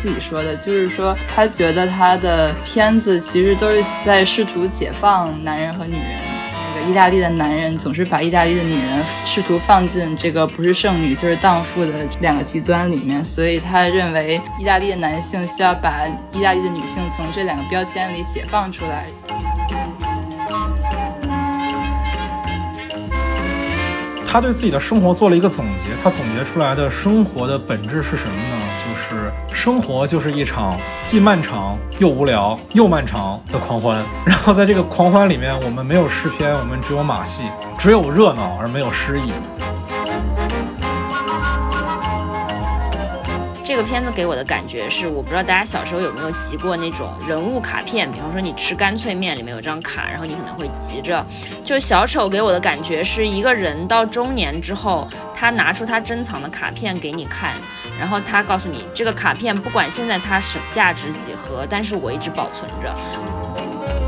自己说的，就是说他觉得他的片子其实都是在试图解放男人和女人。那个意大利的男人总是把意大利的女人试图放进这个不是剩女就是荡妇的两个极端里面，所以他认为意大利的男性需要把意大利的女性从这两个标签里解放出来。他对自己的生活做了一个总结，他总结出来的生活的本质是什么呢？生活就是一场既漫长又无聊又漫长的狂欢。然后在这个狂欢里面，我们没有诗篇，我们只有马戏，只有热闹而没有诗意。这个片子给我的感觉是，我不知道大家小时候有没有集过那种人物卡片，比方说你吃干脆面里面有张卡，然后你可能会集着。就小丑给我的感觉是一个人到中年之后，他拿出他珍藏的卡片给你看，然后他告诉你这个卡片不管现在它是价值几何，但是我一直保存着。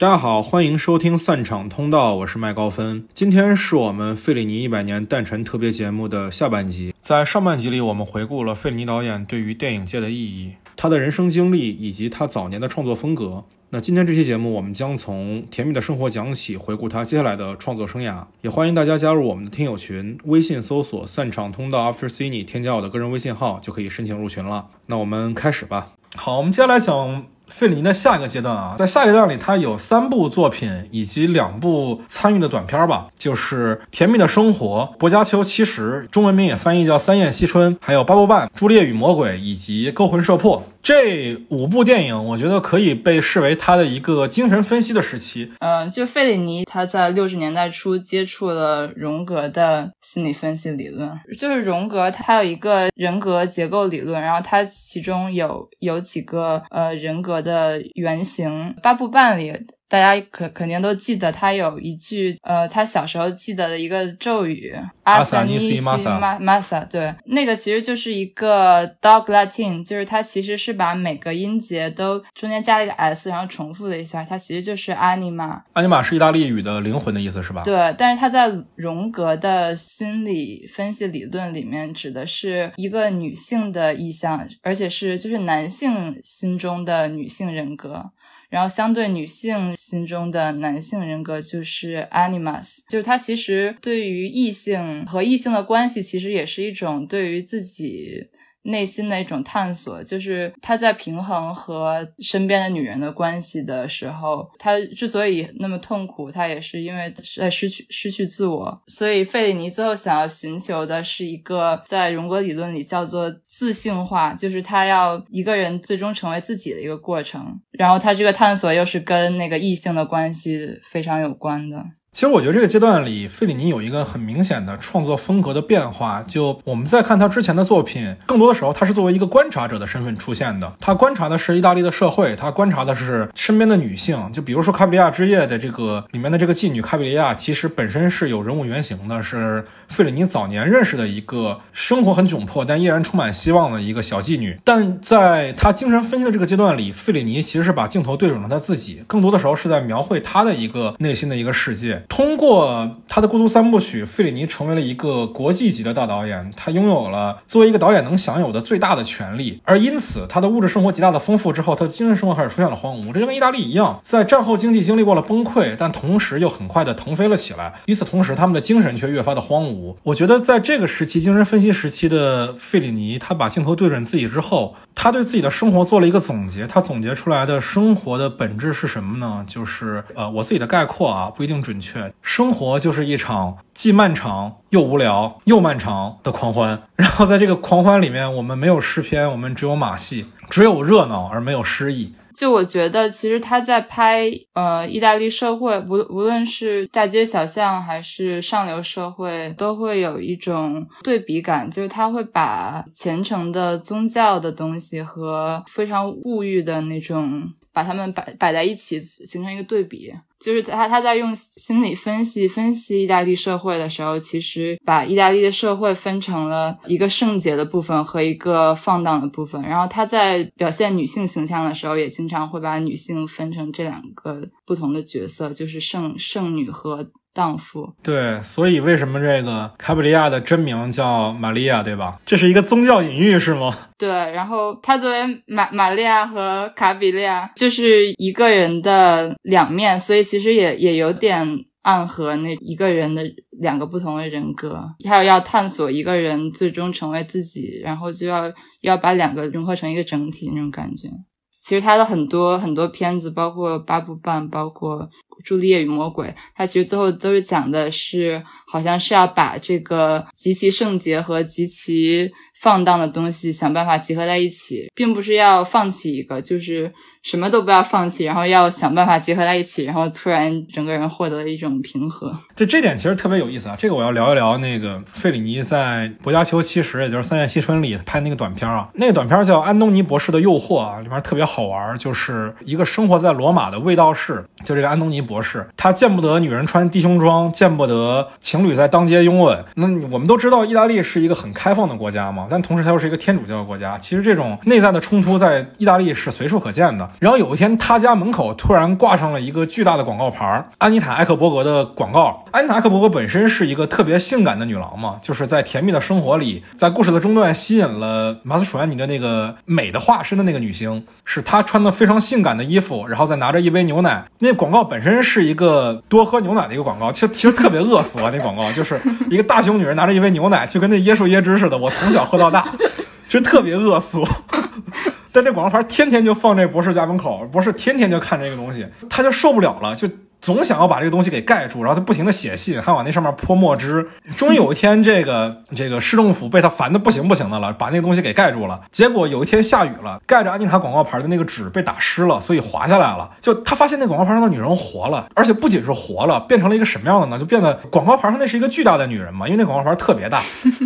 大家好，欢迎收听散场通道，我是麦高芬。今天是我们费里尼一百年诞辰特别节目的下半集。在上半集里，我们回顾了费里尼导演对于电影界的意义，他的人生经历以及他早年的创作风格。那今天这期节目，我们将从甜蜜的生活讲起，回顾他接下来的创作生涯。也欢迎大家加入我们的听友群，微信搜索“散场通道 After Cine”，添加我的个人微信号就可以申请入群了。那我们开始吧。好，我们接下来讲。费里尼的下一个阶段啊，在下一阶段里，他有三部作品以及两部参与的短片吧，就是《甜蜜的生活》、《薄伽丘七十》，中文名也翻译叫《三燕西春》，还有《八部半》、《朱丽叶与魔鬼》以及《勾魂摄魄》。这五部电影，我觉得可以被视为他的一个精神分析的时期。嗯，就费里尼他在六十年代初接触了荣格的心理分析理论，就是荣格他有一个人格结构理论，然后他其中有有几个呃人格的原型，八部半里。大家可肯定都记得他有一句，呃，他小时候记得的一个咒语，阿萨尼西玛萨，玛萨，对，那个其实就是一个 dog Latin，就是它其实是把每个音节都中间加了一个 s，然后重复了一下，它其实就是阿尼玛。阿尼玛是意大利语的灵魂的意思，是吧？对，但是它在荣格的心理分析理论里面指的是一个女性的意象，而且是就是男性心中的女性人格。然后，相对女性心中的男性人格就是 animus，就是他其实对于异性和异性的关系，其实也是一种对于自己。内心的一种探索，就是他在平衡和身边的女人的关系的时候，他之所以那么痛苦，他也是因为在失去失去自我。所以费里尼最后想要寻求的是一个在荣格理论里叫做自性化，就是他要一个人最终成为自己的一个过程。然后他这个探索又是跟那个异性的关系非常有关的。其实我觉得这个阶段里，费里尼有一个很明显的创作风格的变化。就我们再看他之前的作品，更多的时候他是作为一个观察者的身份出现的。他观察的是意大利的社会，他观察的是身边的女性。就比如说《卡比利亚之夜》的这个里面的这个妓女卡比利亚，其实本身是有人物原型的，是费里尼早年认识的一个生活很窘迫但依然充满希望的一个小妓女。但在他精神分析的这个阶段里，费里尼其实是把镜头对准了他自己，更多的时候是在描绘他的一个内心的一个世界。通过他的《孤独三部曲》，费里尼成为了一个国际级的大导演。他拥有了作为一个导演能享有的最大的权利，而因此他的物质生活极大的丰富之后，他的精神生活开始出现了荒芜。这就跟意大利一样，在战后经济经历过了崩溃，但同时又很快的腾飞了起来。与此同时，他们的精神却越发的荒芜。我觉得在这个时期，精神分析时期的费里尼，他把镜头对准自己之后，他对自己的生活做了一个总结。他总结出来的生活的本质是什么呢？就是呃，我自己的概括啊，不一定准确。生活就是一场既漫长又无聊又漫长的狂欢，然后在这个狂欢里面，我们没有诗篇，我们只有马戏，只有热闹而没有诗意。就我觉得，其实他在拍呃意大利社会，无无论是大街小巷还是上流社会，都会有一种对比感，就是他会把虔诚的宗教的东西和非常物欲的那种。把他们摆摆在一起，形成一个对比。就是他他在用心理分析分析意大利社会的时候，其实把意大利的社会分成了一个圣洁的部分和一个放荡的部分。然后他在表现女性形象的时候，也经常会把女性分成这两个不同的角色，就是圣圣女和。荡妇。对，所以为什么这个卡比利亚的真名叫玛利亚，对吧？这是一个宗教隐喻是吗？对，然后他作为玛玛利亚和卡比利亚就是一个人的两面，所以其实也也有点。暗合那一个人的两个不同的人格，还有要探索一个人最终成为自己，然后就要要把两个融合成一个整体那种感觉。其实他的很多很多片子，包括《八部半》，包括《朱丽叶与魔鬼》，它其实最后都是讲的是，好像是要把这个极其圣洁和极其放荡的东西想办法结合在一起，并不是要放弃一个，就是。什么都不要放弃，然后要想办法结合在一起，然后突然整个人获得了一种平和。就这点其实特别有意思啊！这个我要聊一聊那个费里尼在《博加丘七十》，也就是《三月西春》里拍那个短片啊。那个短片叫《安东尼博士的诱惑》啊，里面特别好玩，就是一个生活在罗马的卫道士，就这个安东尼博士，他见不得女人穿低胸装，见不得情侣在当街拥吻。那我们都知道，意大利是一个很开放的国家嘛，但同时它又是一个天主教的国家。其实这种内在的冲突在意大利是随处可见的。然后有一天，他家门口突然挂上了一个巨大的广告牌安妮塔·埃克伯格的广告。安妮塔·埃克伯格本身是一个特别性感的女郎嘛，就是在《甜蜜的生活》里，在故事的中段吸引了马斯楚安尼的那个美的化身的那个女星，是她穿的非常性感的衣服，然后再拿着一杯牛奶。那广告本身是一个多喝牛奶的一个广告，其实其实特别恶俗啊。那广告就是一个大胸女人拿着一杯牛奶，就跟那椰树椰汁似的。我从小喝到大，其实特别恶俗。但这广告牌天天就放这博士家门口，博士天天就看这个东西，他就受不了了，就总想要把这个东西给盖住，然后他不停的写信，还往那上面泼墨汁。终于有一天，这个这个市政府被他烦的不行不行的了，把那个东西给盖住了。结果有一天下雨了，盖着安妮塔广告牌的那个纸被打湿了，所以滑下来了。就他发现那广告牌上的女人活了，而且不仅是活了，变成了一个什么样的呢？就变得广告牌上那是一个巨大的女人嘛，因为那广告牌特别大，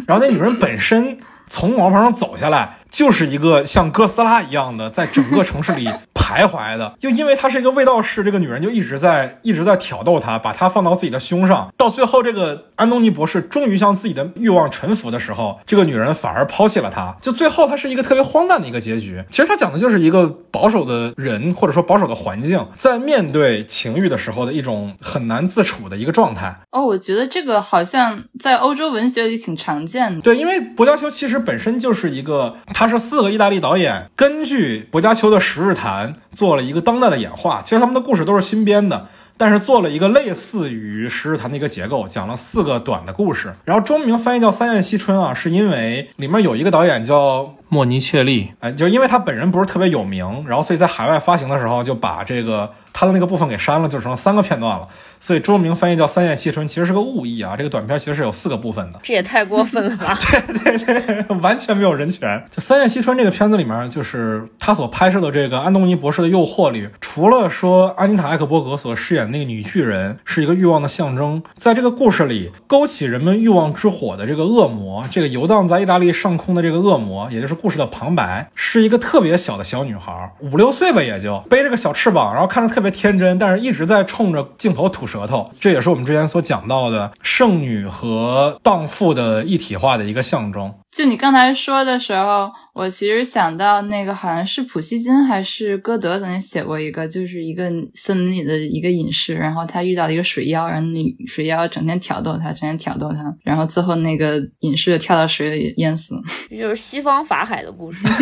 然后那女人本身从广告牌上走下来。就是一个像哥斯拉一样的，在整个城市里徘徊的，又因为她是一个卫道士，这个女人就一直在一直在挑逗他，把他放到自己的胸上。到最后，这个安东尼博士终于向自己的欲望臣服的时候，这个女人反而抛弃了他。就最后，他是一个特别荒诞的一个结局。其实他讲的就是一个保守的人，或者说保守的环境，在面对情欲的时候的一种很难自处的一个状态。哦，我觉得这个好像在欧洲文学里挺常见的。对，因为博加丘其实本身就是一个。他是四个意大利导演根据博加丘的《十日谈》做了一个当代的演化。其实他们的故事都是新编的，但是做了一个类似于《十日谈》的一个结构，讲了四个短的故事。然后中名翻译叫《三月西春》啊，是因为里面有一个导演叫莫尼切利，哎，就因为他本人不是特别有名，然后所以在海外发行的时候就把这个他的那个部分给删了，就成了三个片段了。所以中文名翻译叫《三叶西春》，其实是个误译啊。这个短片其实是有四个部分的，这也太过分了吧？对对对，完全没有人权。就《三叶西春》这个片子里面，就是他所拍摄的这个安东尼博士的诱惑里，除了说安妮塔·艾克伯格所饰演的那个女巨人是一个欲望的象征，在这个故事里勾起人们欲望之火的这个恶魔，这个游荡在意大利上空的这个恶魔，也就是故事的旁白，是一个特别小的小女孩，五六岁吧，也就背着个小翅膀，然后看着特特别天真，但是一直在冲着镜头吐。舌头，这也是我们之前所讲到的剩女和荡妇的一体化的一个象征。就你刚才说的时候，我其实想到那个好像是普希金还是歌德曾经写过一个，就是一个森林里的一个隐士，然后他遇到了一个水妖，然后那水妖整天挑逗他，整天挑逗他，然后最后那个隐士就跳到水里淹死了。这 就是西方法海的故事。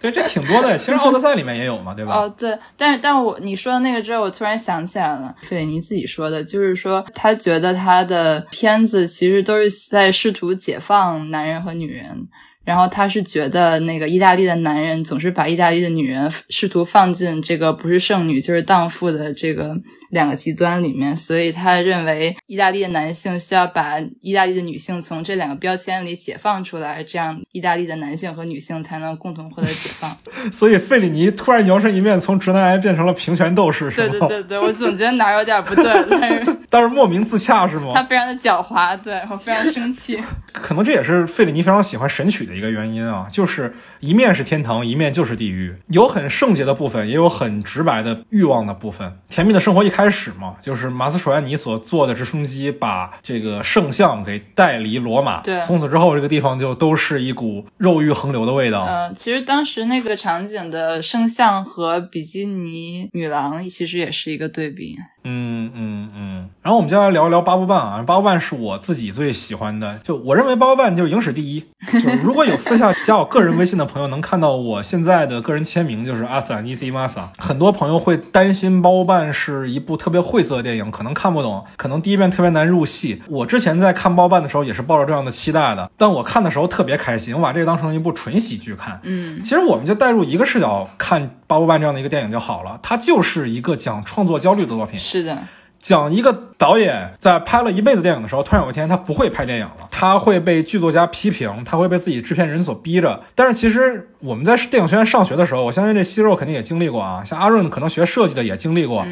对，这挺多的。其实《奥德赛》里面也有嘛，对吧？哦，对。但是，但我你说的那个之后，我突然想起来了，费里尼自己说的，就是说他觉得他的片子其实都是。在试图解放男人和女人，然后他是觉得那个意大利的男人总是把意大利的女人试图放进这个不是剩女就是荡妇的这个。两个极端里面，所以他认为意大利的男性需要把意大利的女性从这两个标签里解放出来，这样意大利的男性和女性才能共同获得解放。所以费里尼突然摇身一变，从直男癌变成了平权斗士，是吗？对对对对，我总觉得哪有点不对，但是但是莫名自洽是吗？他非常的狡猾，对我非常生气。可能这也是费里尼非常喜欢神曲的一个原因啊，就是一面是天堂，一面就是地狱，有很圣洁的部分，也有很直白的欲望的部分。甜蜜的生活一开。始嘛，就是马斯楚安尼所坐的直升机把这个圣像给带离罗马。对，从此之后，这个地方就都是一股肉欲横流的味道。嗯，其实当时那个场景的圣像和比基尼女郎其实也是一个对比。嗯嗯嗯。然后我们接下来聊一聊八部半啊，八部半是我自己最喜欢的，就我认为八部半就是影史第一。就如果有私下加我个人微信的朋友，能看到我现在的个人签名就是阿萨尼西玛萨。很多朋友会担心八部半是一部特别晦涩的电影，可能看不懂，可能第一遍特别难入戏。我之前在看八部半的时候也是抱着这样的期待的，但我看的时候特别开心，我把这个当成一部纯喜剧看。嗯，其实我们就带入一个视角看八部半这样的一个电影就好了，它就是一个讲创作焦虑的作品。是的。讲一个导演在拍了一辈子电影的时候，突然有一天他不会拍电影了，他会被剧作家批评，他会被自己制片人所逼着。但是其实我们在电影学院上学的时候，我相信这息肉肯定也经历过啊，像阿润可能学设计的也经历过，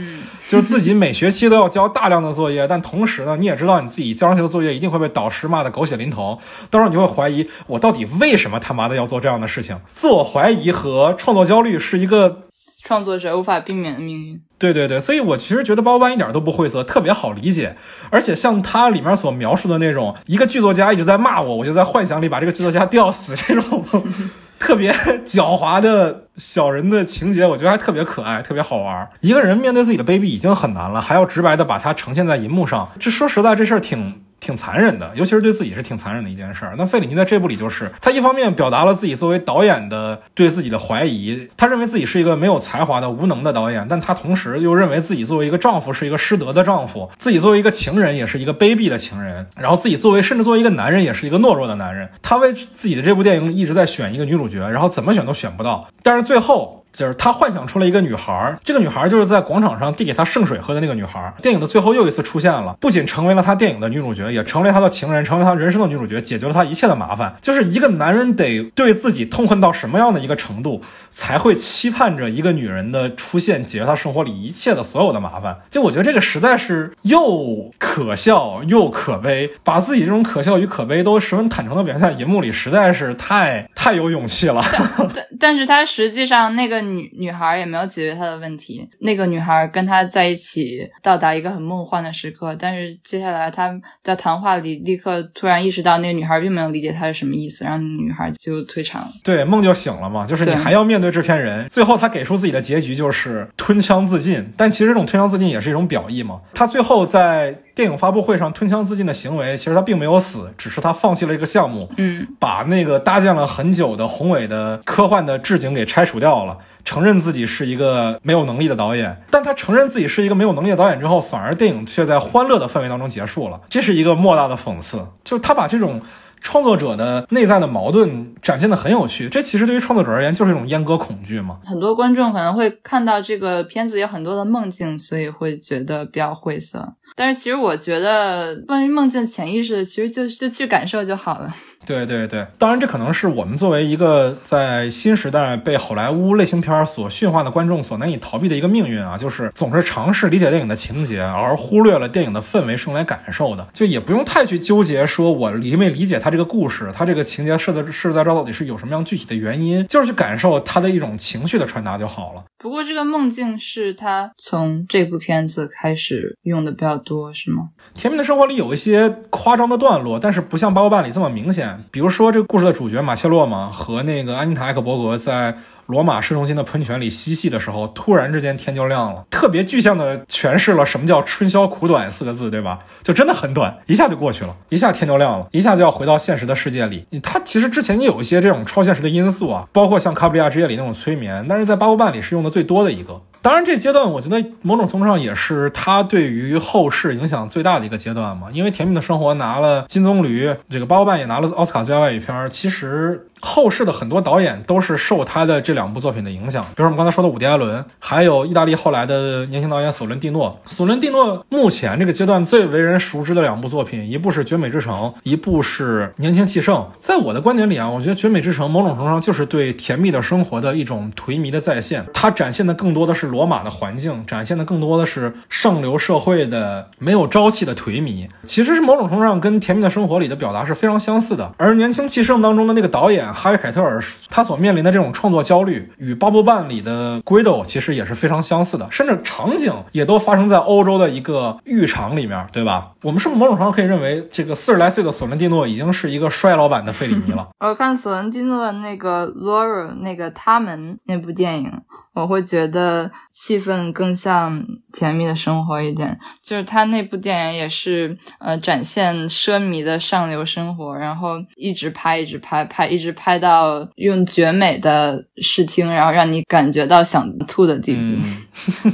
就是自己每学期都要交大量的作业，但同时呢，你也知道你自己交上去的作业一定会被导师骂的狗血淋头，到时候你就会怀疑我到底为什么他妈的要做这样的事情。自我怀疑和创作焦虑是一个。创作者无法避免的命运。对对对，所以我其实觉得《包班》一点都不晦涩，特别好理解。而且像它里面所描述的那种，一个剧作家一直在骂我，我就在幻想里把这个剧作家吊死，这种 特别狡猾的小人的情节，我觉得还特别可爱，特别好玩。一个人面对自己的卑鄙已经很难了，还要直白的把它呈现在银幕上，这说实在，这事儿挺。挺残忍的，尤其是对自己是挺残忍的一件事儿。那费里尼在这部里就是，他一方面表达了自己作为导演的对自己的怀疑，他认为自己是一个没有才华的无能的导演，但他同时又认为自己作为一个丈夫是一个失德的丈夫，自己作为一个情人也是一个卑鄙的情人，然后自己作为甚至作为一个男人也是一个懦弱的男人。他为自己的这部电影一直在选一个女主角，然后怎么选都选不到，但是最后。就是他幻想出了一个女孩，这个女孩就是在广场上递给他圣水喝的那个女孩。电影的最后又一次出现了，不仅成为了他电影的女主角，也成为他的情人，成为他人生的女主角，解决了他一切的麻烦。就是一个男人得对自己痛恨到什么样的一个程度，才会期盼着一个女人的出现，解决他生活里一切的所有的麻烦。就我觉得这个实在是又可笑又可悲，把自己这种可笑与可悲都十分坦诚的表现在银幕里，实在是太太有勇气了。但但是他实际上那个。女女孩也没有解决他的问题。那个女孩跟他在一起，到达一个很梦幻的时刻。但是接下来他在谈话里立刻突然意识到，那个女孩并没有理解他是什么意思，然后女孩就退场了。对，梦就醒了嘛，就是你还要面对制片人。最后他给出自己的结局就是吞枪自尽。但其实这种吞枪自尽也是一种表意嘛。他最后在。电影发布会上吞枪自尽的行为，其实他并没有死，只是他放弃了一个项目，嗯，把那个搭建了很久的宏伟的科幻的置景给拆除掉了，承认自己是一个没有能力的导演。但他承认自己是一个没有能力的导演之后，反而电影却在欢乐的氛围当中结束了，这是一个莫大的讽刺。就是他把这种。创作者的内在的矛盾展现的很有趣，这其实对于创作者而言就是一种阉割恐惧嘛。很多观众可能会看到这个片子有很多的梦境，所以会觉得比较晦涩。但是其实我觉得关于梦境潜意识，其实就就去感受就好了。对对对，当然这可能是我们作为一个在新时代被好莱坞类型片所驯化的观众所难以逃避的一个命运啊，就是总是尝试理解电影的情节，而忽略了电影的氛围是用来感受的，就也不用太去纠结说我因为理解他这个故事，他这个情节设在设在这到底是有什么样具体的原因，就是去感受他的一种情绪的传达就好了。不过这个梦境是他从这部片子开始用的比较多，是吗？甜蜜的生活里有一些夸张的段落，但是不像《八卦半》里这么明显。比如说这个故事的主角马切洛嘛，和那个安妮塔·艾克伯格在。罗马市中心的喷泉里嬉戏的时候，突然之间天就亮了，特别具象的诠释了什么叫“春宵苦短”四个字，对吧？就真的很短，一下就过去了，一下天就亮了，一下就要回到现实的世界里。他其实之前也有一些这种超现实的因素啊，包括像《卡布里亚之夜》里那种催眠，但是在《八部半》里是用的最多的一个。当然，这阶段我觉得某种程度上也是他对于后世影响最大的一个阶段嘛，因为《甜蜜的生活》拿了金棕榈，这个《包办》也拿了奥斯卡最佳外语片，其实。后世的很多导演都是受他的这两部作品的影响，比如我们刚才说的伍迪·艾伦，还有意大利后来的年轻导演索伦蒂诺。索伦蒂诺目前这个阶段最为人熟知的两部作品，一部是《绝美之城》，一部是《年轻气盛》。在我的观点里啊，我觉得《绝美之城》某种程度上就是对甜蜜的生活的一种颓靡的再现。它展现的更多的是罗马的环境，展现的更多的是上流社会的没有朝气的颓靡。其实是某种程度上跟《甜蜜的生活》里的表达是非常相似的。而《年轻气盛》当中的那个导演。哈维凯特尔，他所面临的这种创作焦虑，与《巴布曼》里的 Guido 其实也是非常相似的，甚至场景也都发生在欧洲的一个浴场里面，对吧？我们是不是某种程度可以认为，这个四十来岁的索伦蒂诺已经是一个衰老版的费里尼了？我看索伦蒂诺那个 Laura 那个他们那部电影，我会觉得气氛更像甜蜜的生活一点，就是他那部电影也是呃展现奢靡的上流生活，然后一直拍一直拍拍一直拍到用绝美的视听，然后让你感觉到想吐的地步，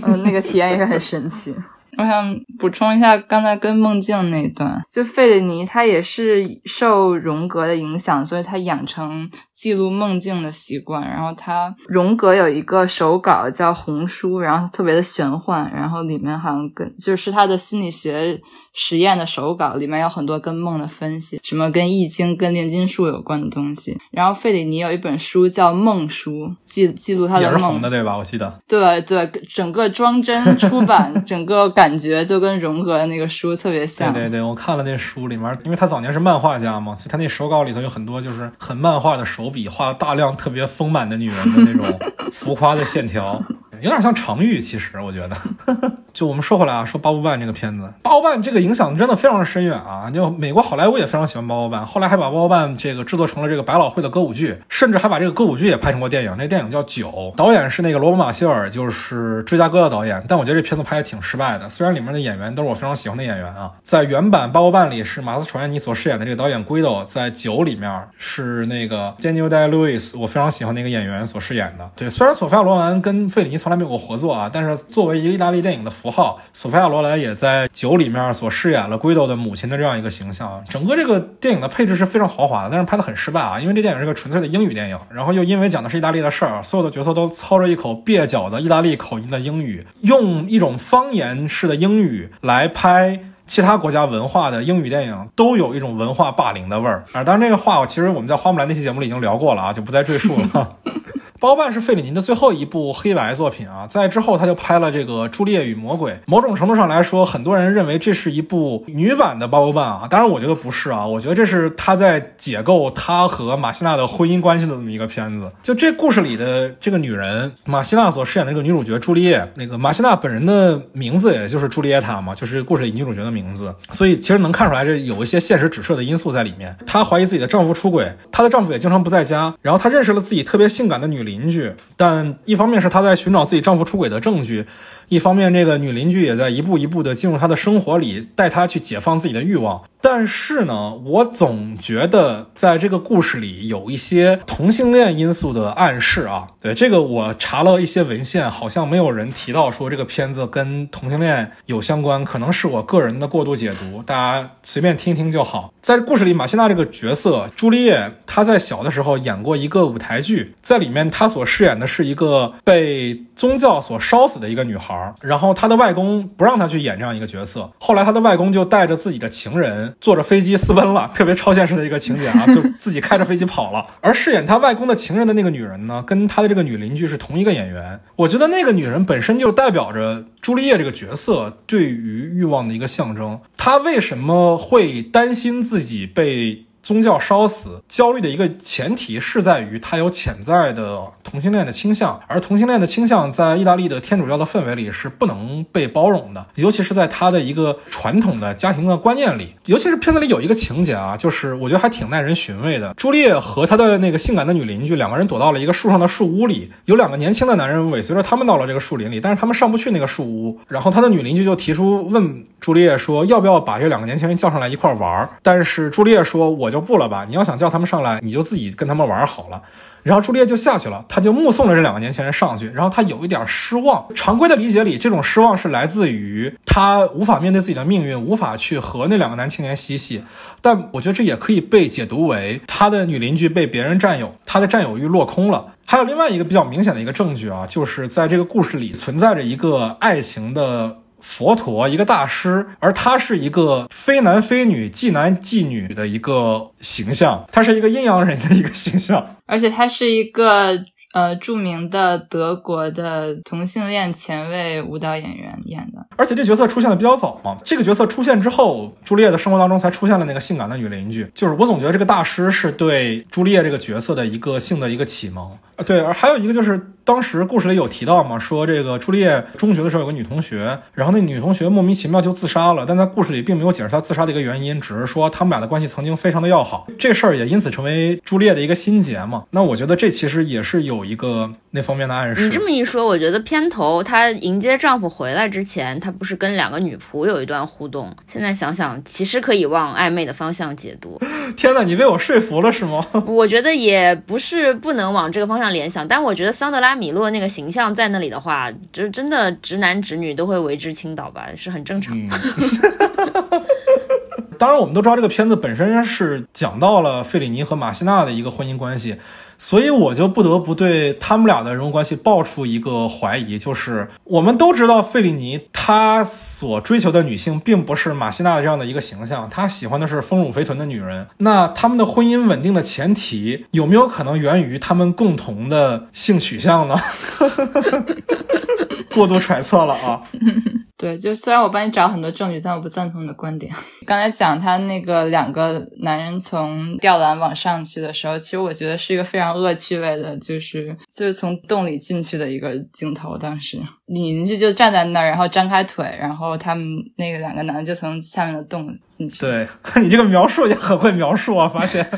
嗯，那个体验也是很神奇。我想补充一下刚才跟梦境那段，就费里尼他也是受荣格的影响，所以他养成记录梦境的习惯。然后他荣格有一个手稿叫《红书》，然后特别的玄幻，然后里面好像跟就是他的心理学。实验的手稿里面有很多跟梦的分析，什么跟易经、跟炼金术有关的东西。然后费里尼有一本书叫《梦书》，记记录他的梦的，对吧？我记得。对对，整个装帧出版，整个感觉就跟荣格的那个书特别像。对对对，我看了那书里面，因为他早年是漫画家嘛，所以他那手稿里头有很多就是很漫画的手手笔，画了大量特别丰满的女人的那种浮夸的线条。有点像常玉，其实我觉得，就我们说回来啊，说《八部半》这个片子，《八部半》这个影响真的非常深远啊！就美国好莱坞也非常喜欢《八部半》，后来还把《八部半》这个制作成了这个百老汇的歌舞剧，甚至还把这个歌舞剧也拍成过电影。那电影叫《酒》，导演是那个罗伯·马歇尔，就是《芝加哥》的导演。但我觉得这片子拍的挺失败的，虽然里面的演员都是我非常喜欢的演员啊。在原版《八部半》里是马斯·楚安尼所饰演的这个导演 Guido，在《酒》里面是那个 Daniel Day Lewis，我非常喜欢那个演员所饰演的。对，虽然索菲亚·罗兰跟费里尼从来没有过合作啊。但是作为一个意大利电影的符号，索菲亚·罗兰也在《酒》里面所饰演了 Guido 的母亲的这样一个形象。整个这个电影的配置是非常豪华的，但是拍的很失败啊，因为这电影是个纯粹的英语电影，然后又因为讲的是意大利的事儿，所有的角色都操着一口蹩脚的意大利口音的英语，用一种方言式的英语来拍其他国家文化的英语电影，都有一种文化霸凌的味儿啊。当然，这个话我其实我们在花木兰那期节目里已经聊过了啊，就不再赘述了。包办是费里尼的最后一部黑白作品啊，在之后他就拍了这个《朱丽叶与魔鬼》。某种程度上来说，很多人认为这是一部女版的包办啊，当然我觉得不是啊，我觉得这是他在解构他和马西娜的婚姻关系的这么一个片子。就这故事里的这个女人，马西娜所饰演的这个女主角朱丽叶，那个马西娜本人的名字也就是朱丽叶塔嘛，就是故事里女主角的名字。所以其实能看出来，这有一些现实指涉的因素在里面。她怀疑自己的丈夫出轨，她的丈夫也经常不在家，然后她认识了自己特别性感的女邻邻居，但一方面是她在寻找自己丈夫出轨的证据，一方面这个女邻居也在一步一步的进入她的生活里，带她去解放自己的欲望。但是呢，我总觉得在这个故事里有一些同性恋因素的暗示啊。对这个，我查了一些文献，好像没有人提到说这个片子跟同性恋有相关，可能是我个人的过度解读，大家随便听听就好。在故事里，马西娜这个角色朱丽叶，她在小的时候演过一个舞台剧，在里面她所饰演的是一个被宗教所烧死的一个女孩，然后她的外公不让她去演这样一个角色，后来她的外公就带着自己的情人。坐着飞机私奔了，特别超现实的一个情节啊，就自己开着飞机跑了。而饰演她外公的情人的那个女人呢，跟她的这个女邻居是同一个演员。我觉得那个女人本身就代表着朱丽叶这个角色对于欲望的一个象征。她为什么会担心自己被？宗教烧死焦虑的一个前提是在于他有潜在的同性恋的倾向，而同性恋的倾向在意大利的天主教的氛围里是不能被包容的，尤其是在他的一个传统的家庭的观念里。尤其是片子里有一个情节啊，就是我觉得还挺耐人寻味的。朱丽叶和她的那个性感的女邻居两个人躲到了一个树上的树屋里，有两个年轻的男人尾随着他们到了这个树林里，但是他们上不去那个树屋。然后他的女邻居就提出问朱丽叶说，要不要把这两个年轻人叫上来一块玩？但是朱丽叶说，我就。不了吧，你要想叫他们上来，你就自己跟他们玩好了。然后朱丽叶就下去了，他就目送着这两个年轻人上去，然后他有一点失望。常规的理解里，这种失望是来自于他无法面对自己的命运，无法去和那两个男青年嬉戏。但我觉得这也可以被解读为他的女邻居被别人占有，他的占有欲落空了。还有另外一个比较明显的一个证据啊，就是在这个故事里存在着一个爱情的。佛陀一个大师，而他是一个非男非女、既男既女的一个形象，他是一个阴阳人的一个形象，而且他是一个呃著名的德国的同性恋前卫舞蹈演员演的。而且这角色出现的比较早嘛，这个角色出现之后，朱丽叶的生活当中才出现了那个性感的女邻居。就是我总觉得这个大师是对朱丽叶这个角色的一个性的一个启蒙。啊，对，而还有一个就是当时故事里有提到嘛，说这个朱丽叶中学的时候有个女同学，然后那女同学莫名其妙就自杀了，但在故事里并没有解释她自杀的一个原因，只是说他们俩的关系曾经非常的要好，这事儿也因此成为朱丽叶的一个心结嘛。那我觉得这其实也是有一个那方面的暗示。你这么一说，我觉得片头她迎接丈夫回来之前，她不是跟两个女仆有一段互动？现在想想，其实可以往暧昧的方向解读。天哪，你被我说服了是吗？我觉得也不是不能往这个方向联想，但我觉得桑德拉米洛那个形象在那里的话，就是真的直男直女都会为之倾倒吧，是很正常。当然，我们都知道这个片子本身是讲到了费里尼和马西娜的一个婚姻关系，所以我就不得不对他们俩的人物关系爆出一个怀疑，就是我们都知道费里尼他所追求的女性并不是马西娜这样的一个形象，他喜欢的是丰乳肥臀的女人。那他们的婚姻稳定的前提有没有可能源于他们共同的性取向呢？过度揣测了啊。对，就虽然我帮你找很多证据，但我不赞同你的观点。刚才讲他那个两个男人从吊篮往上去的时候，其实我觉得是一个非常恶趣味的，就是就是从洞里进去的一个镜头。当时女邻居就站在那儿，然后张开腿，然后他们那个两个男的就从下面的洞进去。对 你这个描述也很会描述啊，发现。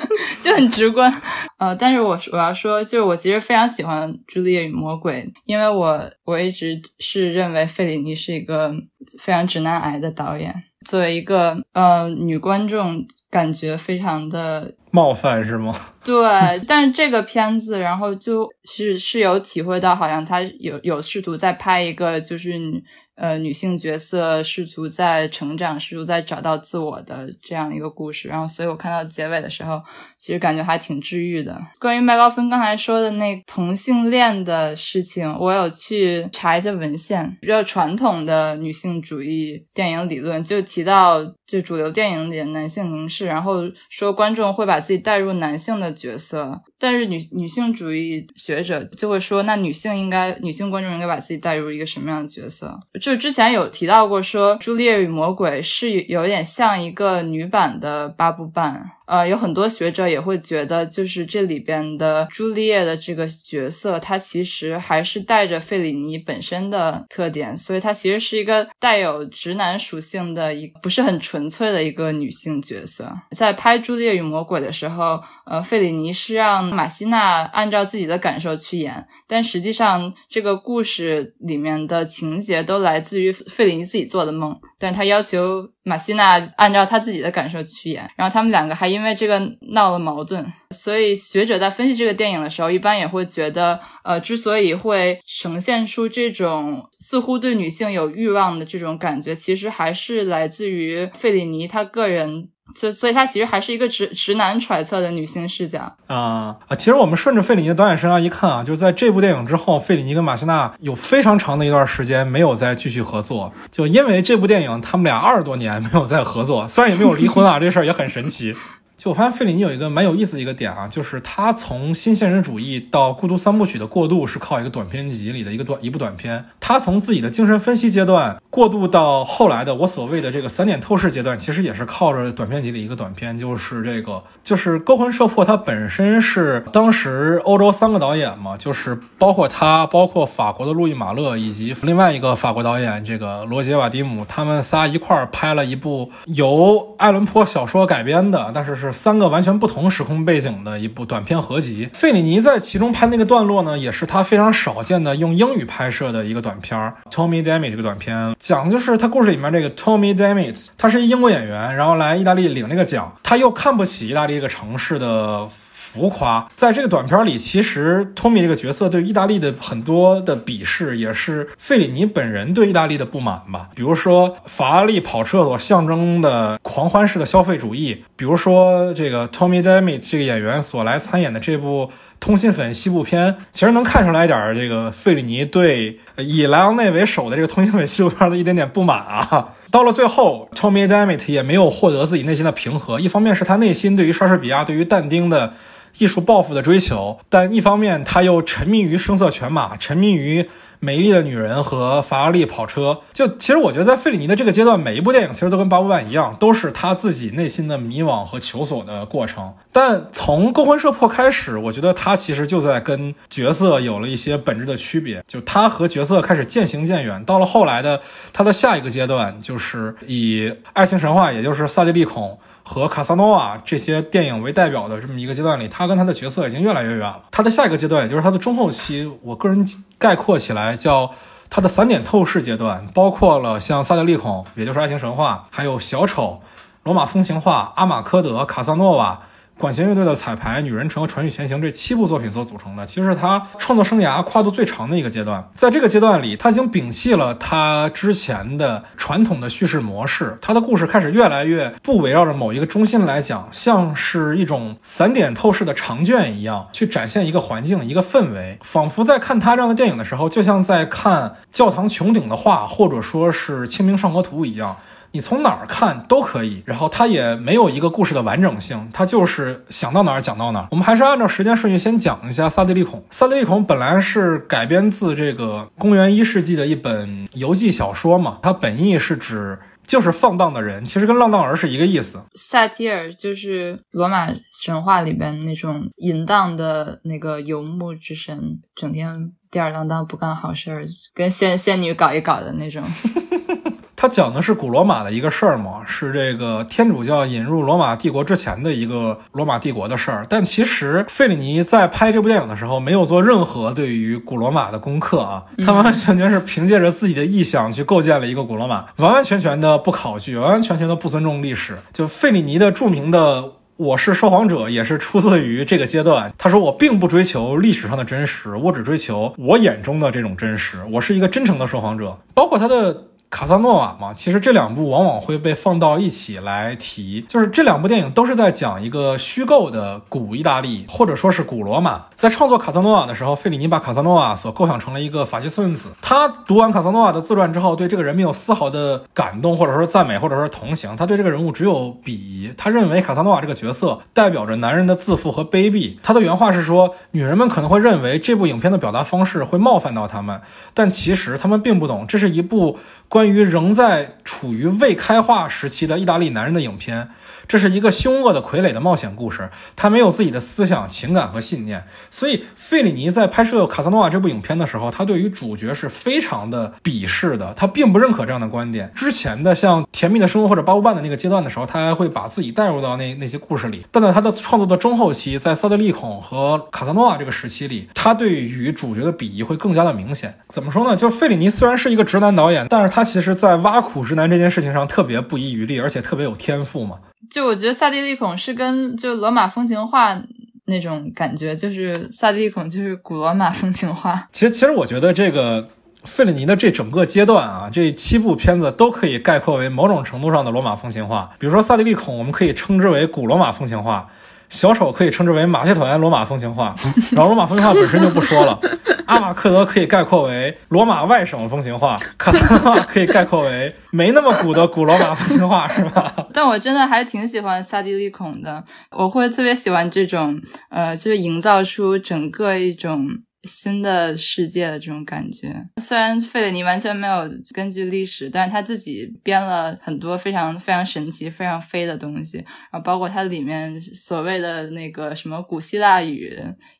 就很直观，呃，但是我我要说，就是我其实非常喜欢《朱丽叶与魔鬼》，因为我我一直是认为费里尼是一个非常直男癌的导演。作为一个呃女观众，感觉非常的冒犯，是吗？对，但是这个片子，然后就是是有体会到，好像他有有试图在拍一个就是。呃，女性角色试图在成长，试图在找到自我的这样一个故事。然后，所以我看到结尾的时候，其实感觉还挺治愈的。关于麦高芬刚才说的那同性恋的事情，我有去查一些文献，比较传统的女性主义电影理论就提到，就主流电影里的男性凝视，然后说观众会把自己带入男性的角色。但是女女性主义学者就会说，那女性应该女性观众应该把自己带入一个什么样的角色？就之前有提到过，说《朱丽叶与魔鬼》是有点像一个女版的八部半。呃，有很多学者也会觉得，就是这里边的朱丽叶的这个角色，她其实还是带着费里尼本身的特点，所以她其实是一个带有直男属性的一不是很纯粹的一个女性角色。在拍《朱丽叶与魔鬼》的时候，呃，费里尼是让马西娜按照自己的感受去演，但实际上这个故事里面的情节都来自于费里尼自己做的梦，但是他要求。马西娜按照他自己的感受去演，然后他们两个还因为这个闹了矛盾，所以学者在分析这个电影的时候，一般也会觉得，呃，之所以会呈现出这种似乎对女性有欲望的这种感觉，其实还是来自于费里尼他个人。就所以，他其实还是一个直直男揣测的女性视角啊啊！其实我们顺着费里尼的导演生涯一看啊，就是在这部电影之后，费里尼跟马西娜有非常长的一段时间没有再继续合作，就因为这部电影，他们俩二十多年没有再合作，虽然也没有离婚啊，这事儿也很神奇。就我发现费里尼有一个蛮有意思的一个点啊，就是他从新现实主义到孤独三部曲的过渡是靠一个短片集里的一个短一部短片。他从自己的精神分析阶段过渡到后来的我所谓的这个散点透视阶段，其实也是靠着短片集的一个短片，就是这个就是勾魂摄魄。它本身是当时欧洲三个导演嘛，就是包括他，包括法国的路易马勒以及另外一个法国导演这个罗杰瓦迪姆，他们仨一块儿拍了一部由爱伦坡小说改编的，但是是。三个完全不同时空背景的一部短片合集，费里尼在其中拍那个段落呢，也是他非常少见的用英语拍摄的一个短片。Tommy Demi 这个短片讲的就是他故事里面这个 Tommy Demi，他是一英国演员，然后来意大利领那个奖，他又看不起意大利这个城市的。浮夸，在这个短片里，其实托米这个角色对意大利的很多的鄙视，也是费里尼本人对意大利的不满吧。比如说法拉利跑车所象征的狂欢式的消费主义，比如说这个 Tommy Demi 这个演员所来参演的这部通心粉西部片，其实能看出来一点这个费里尼对以莱昂内为首的这个通心粉西部片的一点点不满啊。到了最后，Tommy Demi 也没有获得自己内心的平和，一方面是他内心对于莎士比亚、对于但丁的。艺术抱负的追求，但一方面他又沉迷于声色犬马，沉迷于。美丽的女人和法拉利跑车，就其实我觉得在费里尼的这个阶段，每一部电影其实都跟八部半一样，都是他自己内心的迷惘和求索的过程。但从勾魂摄魄开始，我觉得他其实就在跟角色有了一些本质的区别，就他和角色开始渐行渐远。到了后来的他的下一个阶段，就是以爱情神话，也就是萨蒂利孔。和卡萨诺瓦这些电影为代表的这么一个阶段里，他跟他的角色已经越来越远了。他的下一个阶段，也就是他的中后期，我个人概括起来叫他的散点透视阶段，包括了像萨德利孔，也就是爱情神话，还有小丑、罗马风情画、阿马科德、卡萨诺瓦。管弦乐队的彩排、女人城和传续前行这七部作品所组成的，其实是他创作生涯跨度最长的一个阶段。在这个阶段里，他已经摒弃了他之前的传统的叙事模式，他的故事开始越来越不围绕着某一个中心来讲，像是一种散点透视的长卷一样，去展现一个环境、一个氛围，仿佛在看他这样的电影的时候，就像在看教堂穹顶的画，或者说是《清明上河图》一样。你从哪儿看都可以，然后它也没有一个故事的完整性，它就是想到哪儿讲到哪儿。我们还是按照时间顺序先讲一下《萨德利孔》。《萨德利孔》本来是改编自这个公元一世纪的一本游记小说嘛，它本意是指就是放荡的人，其实跟浪荡儿是一个意思。萨提尔就是罗马神话里边那种淫荡的那个游牧之神，整天吊儿郎当不干好事儿，跟仙仙女搞一搞的那种。他讲的是古罗马的一个事儿嘛，是这个天主教引入罗马帝国之前的一个罗马帝国的事儿。但其实费里尼在拍这部电影的时候，没有做任何对于古罗马的功课啊，他完完全全是凭借着自己的臆想去构建了一个古罗马，完完全全的不考据，完完全全的不尊重历史。就费里尼的著名的“我是说谎者”也是出自于这个阶段。他说：“我并不追求历史上的真实，我只追求我眼中的这种真实。我是一个真诚的说谎者。”包括他的。卡萨诺瓦嘛，其实这两部往往会被放到一起来提，就是这两部电影都是在讲一个虚构的古意大利，或者说是古罗马。在创作卡萨诺瓦的时候，费里尼把卡萨诺瓦所构想成了一个法西斯分子。他读完卡萨诺瓦的自传之后，对这个人没有丝毫的感动，或者说赞美，或者说同情。他对这个人物只有鄙夷。他认为卡萨诺瓦这个角色代表着男人的自负和卑鄙。他的原话是说：“女人们可能会认为这部影片的表达方式会冒犯到他们，但其实他们并不懂，这是一部。”关于仍在处于未开化时期的意大利男人的影片。这是一个凶恶的傀儡的冒险故事，他没有自己的思想、情感和信念，所以费里尼在拍摄《卡萨诺瓦》这部影片的时候，他对于主角是非常的鄙视的，他并不认可这样的观点。之前的像《甜蜜的生活》或者《八部半》的那个阶段的时候，他还会把自己带入到那那些故事里，但在他的创作的中后期，在《萨德利孔》和《卡萨诺瓦》这个时期里，他对于主角的鄙夷会更加的明显。怎么说呢？就费里尼虽然是一个直男导演，但是他其实在挖苦直男这件事情上特别不遗余力，而且特别有天赋嘛。就我觉得萨蒂利孔是跟就罗马风情画那种感觉，就是萨蒂利孔就是古罗马风情画。其实，其实我觉得这个费里尼的这整个阶段啊，这七部片子都可以概括为某种程度上的罗马风情画。比如说萨蒂利孔，我们可以称之为古罗马风情画。小丑可以称之为马戏团罗马风情画，然后罗马风情画本身就不说了。阿马克德可以概括为罗马外省风情画，卡萨诺可以概括为没那么古的古罗马风情画，是吧？但我真的还挺喜欢萨蒂利孔的，我会特别喜欢这种，呃，就是营造出整个一种。新的世界的这种感觉，虽然费里尼完全没有根据历史，但是他自己编了很多非常非常神奇、非常飞的东西，然后包括它里面所谓的那个什么古希腊语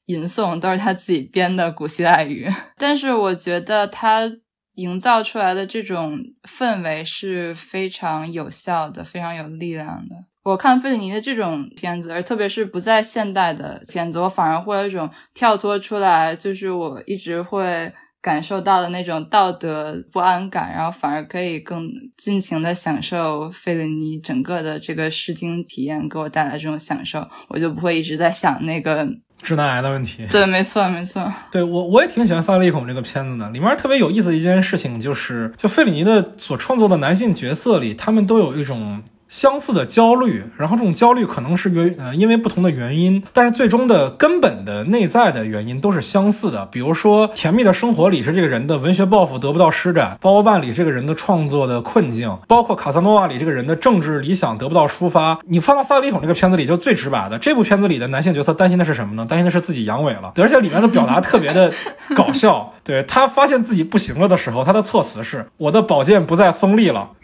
吟诵，都是他自己编的古希腊语。但是我觉得他营造出来的这种氛围是非常有效的、非常有力量的。我看费里尼的这种片子，而特别是不在现代的片子，我反而会有一种跳脱出来，就是我一直会感受到的那种道德不安感，然后反而可以更尽情的享受费里尼整个的这个视听体验给我带来这种享受，我就不会一直在想那个直男癌的问题。对，没错，没错。对我我也挺喜欢《萨利孔》这个片子的，里面特别有意思的一件事情就是，就费里尼的所创作的男性角色里，他们都有一种。相似的焦虑，然后这种焦虑可能是源呃因为不同的原因，但是最终的根本的内在的原因都是相似的。比如说，《甜蜜的生活》里是这个人的文学抱负得不到施展，《包包办》里这个人的创作的困境，包括《卡萨诺瓦》里这个人的政治理想得不到抒发。你放到《萨利孔》这个片子里就最直白的，这部片子里的男性角色担心的是什么呢？担心的是自己阳痿了，而且里面的表达特别的搞笑。对他发现自己不行了的时候，他的措辞是：“我的宝剑不再锋利了。”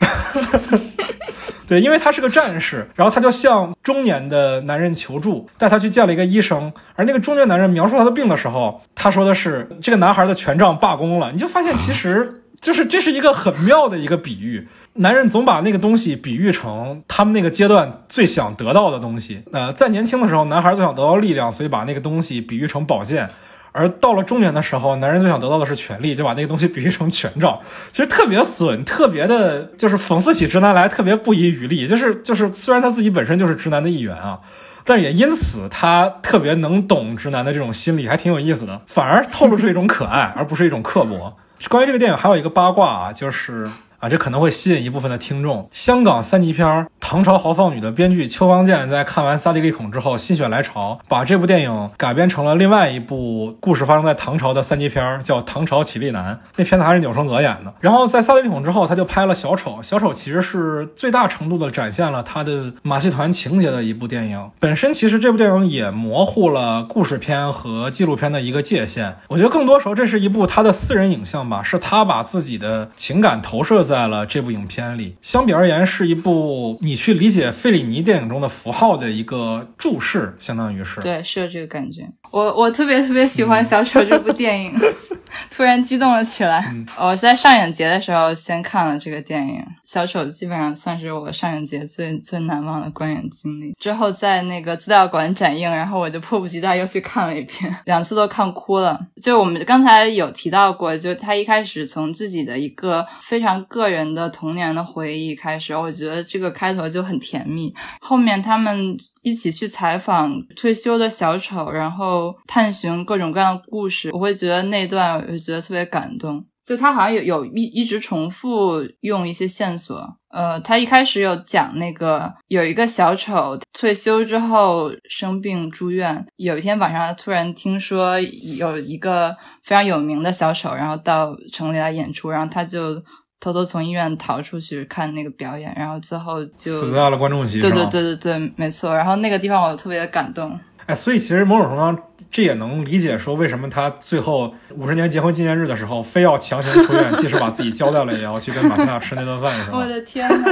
对，因为他是个战士，然后他就向中年的男人求助，带他去见了一个医生。而那个中年男人描述他的病的时候，他说的是这个男孩的权杖罢工了。你就发现，其实就是这是一个很妙的一个比喻。男人总把那个东西比喻成他们那个阶段最想得到的东西。呃，在年轻的时候，男孩最想得到力量，所以把那个东西比喻成宝剑。而到了中年的时候，男人最想得到的是权力，就把那个东西比喻成权杖，其实特别损，特别的，就是讽刺起直男来，特别不遗余力。就是就是，虽然他自己本身就是直男的一员啊，但也因此他特别能懂直男的这种心理，还挺有意思的，反而透露出一种可爱，而不是一种刻薄。关于这个电影，还有一个八卦啊，就是。啊，这可能会吸引一部分的听众。香港三级片《唐朝豪放女》的编剧邱方健在看完《萨迪利孔》之后心血来潮，把这部电影改编成了另外一部故事发生在唐朝的三级片，叫《唐朝绮丽男》。那片子还是钮承泽演的。然后在《萨迪利孔》之后，他就拍了《小丑》。《小丑》其实是最大程度的展现了他的马戏团情节的一部电影。本身其实这部电影也模糊了故事片和纪录片的一个界限。我觉得更多时候这是一部他的私人影像吧，是他把自己的情感投射在。在了这部影片里，相比而言是一部你去理解费里尼电影中的符号的一个注释，相当于是。对，是有这个感觉。我我特别特别喜欢《小丑》这部电影，突然激动了起来。我是在上影节的时候先看了这个电影，《小丑》基本上算是我上影节最最难忘的观影经历。之后在那个资料馆展映，然后我就迫不及待又去看了一遍，两次都看哭了。就我们刚才有提到过，就他一开始从自己的一个非常个人的童年的回忆开始，我觉得这个开头就很甜蜜。后面他们。一起去采访退休的小丑，然后探寻各种各样的故事，我会觉得那段我会觉得特别感动。就他好像有有一一直重复用一些线索，呃，他一开始有讲那个有一个小丑退休之后生病住院，有一天晚上突然听说有一个非常有名的小丑，然后到城里来演出，然后他就。偷偷从医院逃出去看那个表演，然后最后就死在了观众席对对对对对，没错。然后那个地方我特别的感动。哎，所以其实某种程度上，这也能理解说为什么他最后五十年结婚纪念日的时候，非要强行出院，即使把自己交代了，也要去跟马斯纳吃那顿饭，是吧？我的天呐！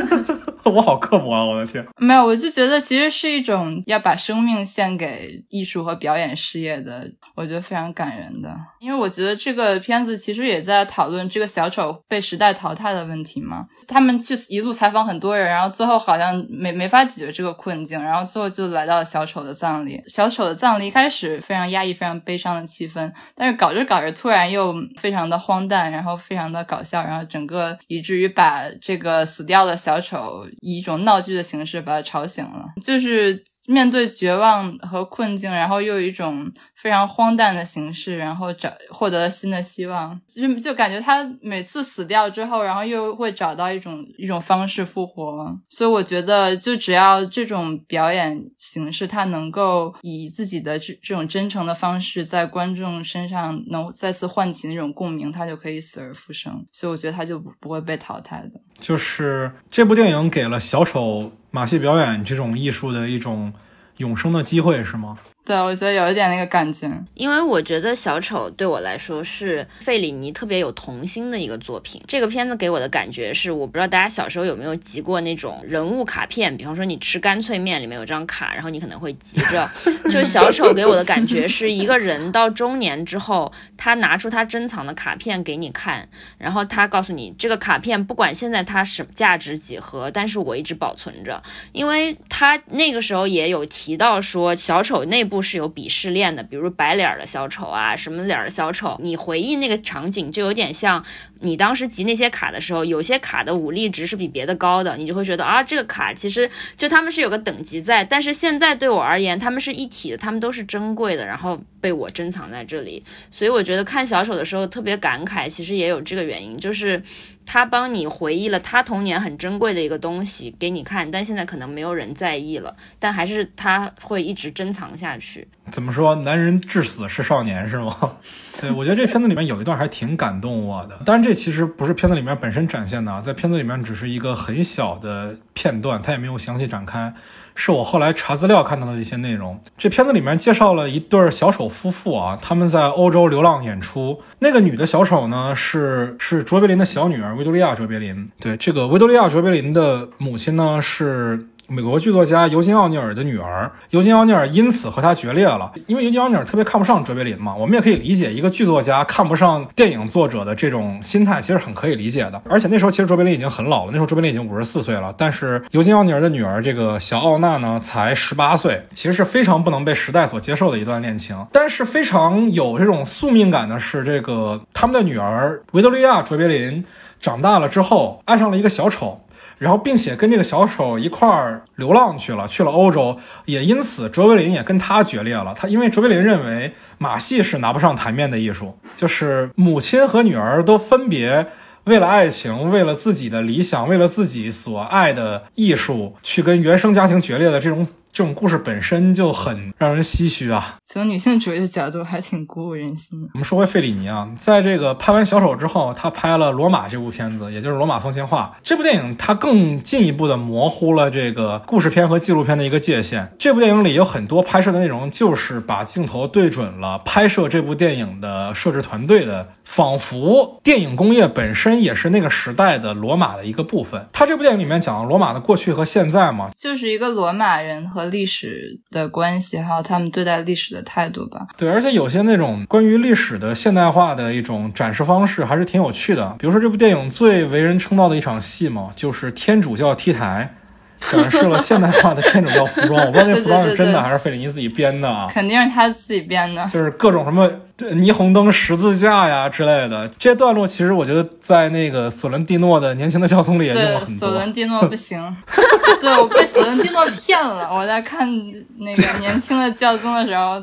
我好刻薄啊！我的天，没有，我就觉得其实是一种要把生命献给艺术和表演事业的，我觉得非常感人的。因为我觉得这个片子其实也在讨论这个小丑被时代淘汰的问题嘛。他们去一路采访很多人，然后最后好像没没法解决这个困境，然后最后就来到了小丑的葬礼。小丑的葬礼一开始非常压抑、非常悲伤的气氛，但是搞着搞着突然又非常的荒诞，然后非常的搞笑，然后整个以至于把这个死掉的小丑。以一种闹剧的形式把他吵醒了，就是面对绝望和困境，然后又有一种。非常荒诞的形式，然后找获得了新的希望，就就感觉他每次死掉之后，然后又会找到一种一种方式复活。所以我觉得，就只要这种表演形式，他能够以自己的这这种真诚的方式，在观众身上能再次唤起那种共鸣，他就可以死而复生。所以我觉得他就不会被淘汰的。就是这部电影给了小丑马戏表演这种艺术的一种永生的机会，是吗？对，我觉得有一点那个感觉，因为我觉得小丑对我来说是费里尼特别有童心的一个作品。这个片子给我的感觉是，我不知道大家小时候有没有集过那种人物卡片，比方说你吃干脆面里面有张卡，然后你可能会集着。就小丑给我的感觉是一个人到中年之后，他拿出他珍藏的卡片给你看，然后他告诉你这个卡片不管现在它什价值几何，但是我一直保存着，因为他那个时候也有提到说小丑内不。是有鄙视链的，比如白脸儿的小丑啊，什么脸儿的小丑，你回忆那个场景就有点像。你当时集那些卡的时候，有些卡的武力值是比别的高的，你就会觉得啊，这个卡其实就他们是有个等级在，但是现在对我而言，他们是一体的，他们都是珍贵的，然后被我珍藏在这里，所以我觉得看小丑的时候特别感慨，其实也有这个原因，就是他帮你回忆了他童年很珍贵的一个东西给你看，但现在可能没有人在意了，但还是他会一直珍藏下去。怎么说？男人至死是少年，是吗？对，我觉得这片子里面有一段还挺感动我的。但是，这其实不是片子里面本身展现的，在片子里面只是一个很小的片段，它也没有详细展开，是我后来查资料看到的一些内容。这片子里面介绍了一对小丑夫妇啊，他们在欧洲流浪演出。那个女的小丑呢，是是卓别林的小女儿维多利亚·卓别林。对，这个维多利亚·卓别林的母亲呢是。美国剧作家尤金·奥尼尔的女儿，尤金·奥尼尔因此和他决裂了，因为尤金·奥尼尔特别看不上卓别林嘛。我们也可以理解一个剧作家看不上电影作者的这种心态，其实很可以理解的。而且那时候其实卓别林已经很老了，那时候卓别林已经五十四岁了，但是尤金·奥尼尔的女儿这个小奥娜呢才十八岁，其实是非常不能被时代所接受的一段恋情。但是非常有这种宿命感的是，这个他们的女儿维多利亚·卓别林长大了之后，爱上了一个小丑。然后，并且跟这个小丑一块儿流浪去了，去了欧洲，也因此卓别林也跟他决裂了。他因为卓别林认为马戏是拿不上台面的艺术，就是母亲和女儿都分别为了爱情、为了自己的理想、为了自己所爱的艺术去跟原生家庭决裂的这种。这种故事本身就很让人唏嘘啊！从女性主义的角度，还挺鼓舞人心的。我们说回费里尼啊，在这个拍完《小丑》之后，他拍了《罗马》这部片子，也就是《罗马风情画》这部电影，它更进一步的模糊了这个故事片和纪录片的一个界限。这部电影里有很多拍摄的内容，就是把镜头对准了拍摄这部电影的摄制团队的。仿佛电影工业本身也是那个时代的罗马的一个部分。他这部电影里面讲了罗马的过去和现在嘛，就是一个罗马人和历史的关系，还有他们对待历史的态度吧。对，而且有些那种关于历史的现代化的一种展示方式，还是挺有趣的。比如说这部电影最为人称道的一场戏嘛，就是天主教 T 台。展示了现代化的天主教服装，我不知道那服装是真的还是费里尼自己编的啊？肯定是他自己编的，就是各种什么霓虹灯、十字架呀之类的。这些段落其实我觉得在那个索伦蒂诺的年轻的教宗里也用了很多。索伦蒂诺不行，对我被索伦蒂诺骗了。我在看那个年轻的教宗的时候。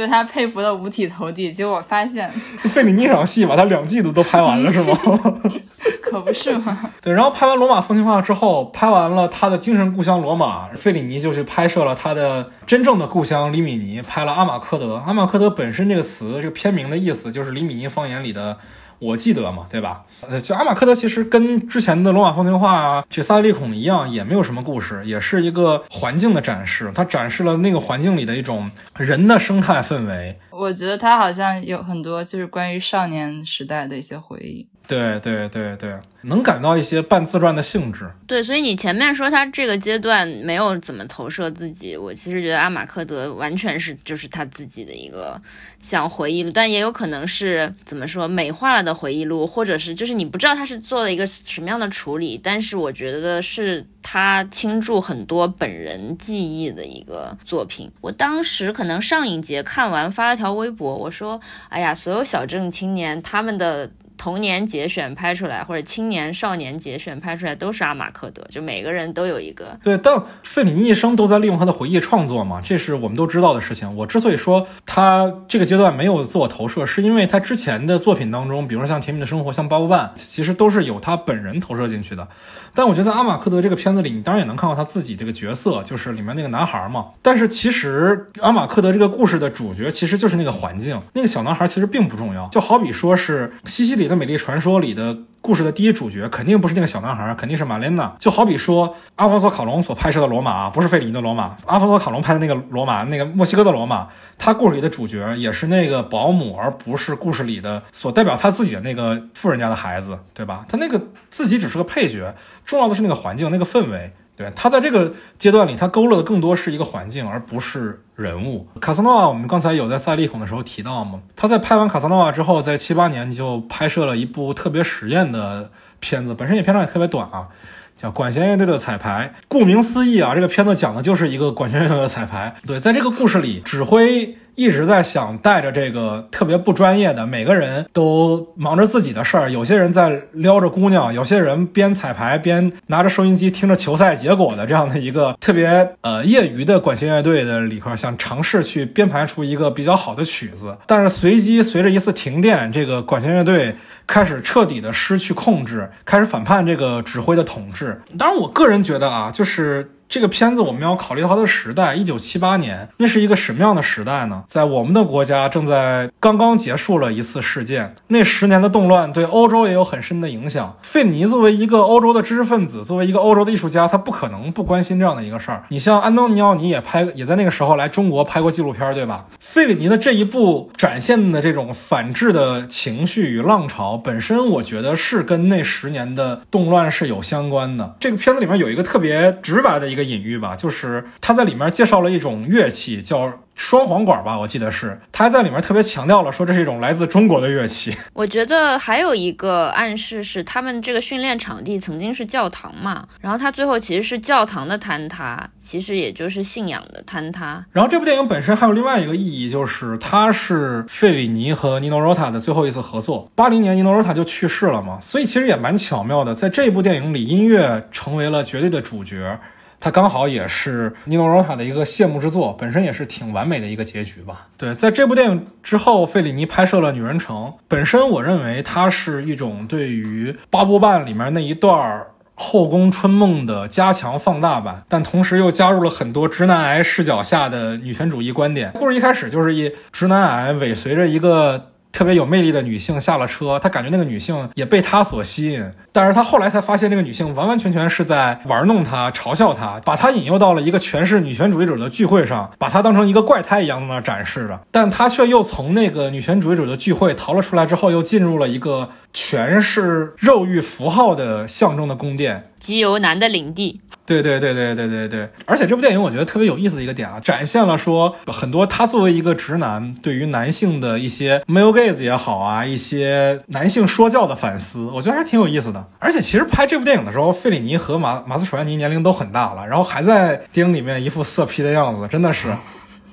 对他佩服的五体投地，结果发现费里尼场戏把他两季度都拍完了，是吗？可不是嘛。对，然后拍完罗马风情画之后，拍完了他的精神故乡罗马，费里尼就去拍摄了他的真正的故乡里米尼，拍了阿马科德。阿马科德本身这个词，这个片名的意思就是里米尼方言里的。我记得嘛，对吧？呃，就阿马克德其实跟之前的罗马风情画啊，这萨利孔一样，也没有什么故事，也是一个环境的展示。它展示了那个环境里的一种人的生态氛围。我觉得它好像有很多就是关于少年时代的一些回忆。对对对对，能感到一些半自传的性质。对，所以你前面说他这个阶段没有怎么投射自己，我其实觉得阿马克德完全是就是他自己的一个像回忆录，但也有可能是怎么说美化了的回忆录，或者是就是你不知道他是做了一个什么样的处理，但是我觉得是他倾注很多本人记忆的一个作品。我当时可能上影节看完发了条微博，我说：“哎呀，所有小镇青年他们的。”童年节选拍出来，或者青年少年节选拍出来，都是阿马克德，就每个人都有一个。对，但费里尼一生都在利用他的回忆创作嘛，这是我们都知道的事情。我之所以说他这个阶段没有自我投射，是因为他之前的作品当中，比如说像《甜蜜的生活》、像《八部半》，其实都是有他本人投射进去的。但我觉得在阿马克德这个片子里，你当然也能看到他自己这个角色，就是里面那个男孩嘛。但是其实阿马克德这个故事的主角其实就是那个环境，那个小男孩其实并不重要。就好比说是西西里的美丽传说里的。故事的第一主角肯定不是那个小男孩，肯定是玛莲娜。就好比说，阿方索卡隆所拍摄的罗马，不是费里尼的罗马。阿方索卡隆拍的那个罗马，那个墨西哥的罗马，他故事里的主角也是那个保姆，而不是故事里的所代表他自己的那个富人家的孩子，对吧？他那个自己只是个配角，重要的是那个环境，那个氛围。对他在这个阶段里，他勾勒的更多是一个环境，而不是人物。卡萨诺瓦，我们刚才有在赛利孔的时候提到嘛？他在拍完卡萨诺瓦之后，在七八年就拍摄了一部特别实验的片子，本身也片长也特别短啊，叫《管弦乐队的彩排》。顾名思义啊，这个片子讲的就是一个管弦乐队的彩排。对，在这个故事里，指挥一直在想带着这个特别不专业的，每个人都忙着自己的事儿，有些人在撩着姑娘，有些人边彩排边拿着收音机听着球赛结果的这样的一个特别呃业余的管弦乐队的里克，想尝试去编排出一个比较好的曲子，但是随机随着一次停电，这个管弦乐队开始彻底的失去控制，开始反叛这个指挥的统治。当然，我个人觉得啊，就是。这个片子我们要考虑它的时代，一九七八年，那是一个什么样的时代呢？在我们的国家正在刚刚结束了一次事件，那十年的动乱对欧洲也有很深的影响。费里尼作为一个欧洲的知识分子，作为一个欧洲的艺术家，他不可能不关心这样的一个事儿。你像安东尼奥尼也拍，也在那个时候来中国拍过纪录片，对吧？费里尼的这一部展现的这种反制的情绪与浪潮，本身我觉得是跟那十年的动乱是有相关的。这个片子里面有一个特别直白的一个。隐喻吧，就是他在里面介绍了一种乐器，叫双簧管吧，我记得是。他还在里面特别强调了，说这是一种来自中国的乐器。我觉得还有一个暗示是，他们这个训练场地曾经是教堂嘛，然后他最后其实是教堂的坍塌，其实也就是信仰的坍塌。然后这部电影本身还有另外一个意义，就是它是费里尼和尼诺罗塔的最后一次合作。八零年尼诺罗塔就去世了嘛，所以其实也蛮巧妙的，在这部电影里，音乐成为了绝对的主角。它刚好也是尼诺罗塔的一个谢幕之作，本身也是挺完美的一个结局吧。对，在这部电影之后，费里尼拍摄了《女人城》，本身我认为它是一种对于《八部半》里面那一段后宫春梦的加强放大版，但同时又加入了很多直男癌视角下的女权主义观点。故事一开始就是一直男癌尾随着一个。特别有魅力的女性下了车，他感觉那个女性也被他所吸引，但是他后来才发现，那个女性完完全全是在玩弄他、嘲笑他，把他引诱到了一个全是女权主义者的聚会上，把他当成一个怪胎一样在那展示着。但他却又从那个女权主义者的聚会逃了出来之后，又进入了一个全是肉欲符号的象征的宫殿，机油男的领地。对对对对对对对，而且这部电影我觉得特别有意思的一个点啊，展现了说很多他作为一个直男对于男性的一些 male gaze 也好啊，一些男性说教的反思，我觉得还挺有意思的。而且其实拍这部电影的时候，费里尼和马马斯楚安尼年龄都很大了，然后还在电影里面一副色批的样子，真的是。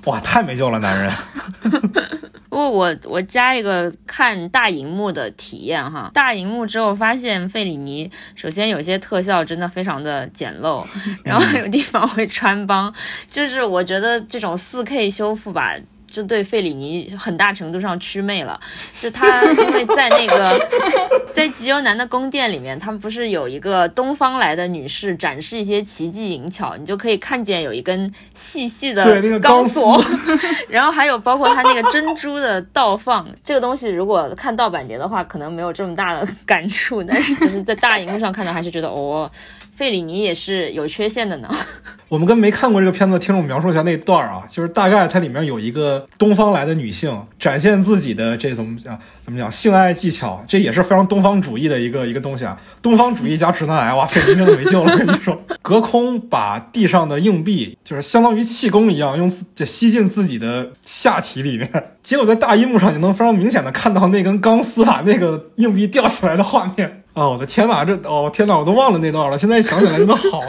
哇，太没救了，男人！不过我我加一个看大荧幕的体验哈，大荧幕之后发现费里尼首先有些特效真的非常的简陋，然后有地方会穿帮，就是我觉得这种四 K 修复吧。就对费里尼很大程度上祛魅了，就他因为在那个在极优男的宫殿里面，他们不是有一个东方来的女士展示一些奇技淫巧，你就可以看见有一根细细的钢索，然后还有包括他那个珍珠的倒放，这个东西如果看盗版碟的话，可能没有这么大的 感触，但是就是在大荧幕上看到，还是觉得哦。费里尼也是有缺陷的呢。我们跟没看过这个片子的听众描述一下那段儿啊，就是大概它里面有一个东方来的女性展现自己的这怎么讲怎么讲性爱技巧，这也是非常东方主义的一个一个东西啊。东方主义加直男癌，哇，费里尼真的没救了。跟你说，隔空把地上的硬币就是相当于气功一样，用这吸进自己的下体里面，结果在大荧幕上你能非常明显的看到那根钢丝把那个硬币吊起来的画面。哦，我的天哪，这哦天哪，我都忘了那段了。现在想起来真的好，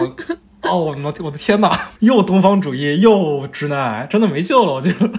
哦，我我的天哪，又东方主义又直男癌，真的没救了，我觉得。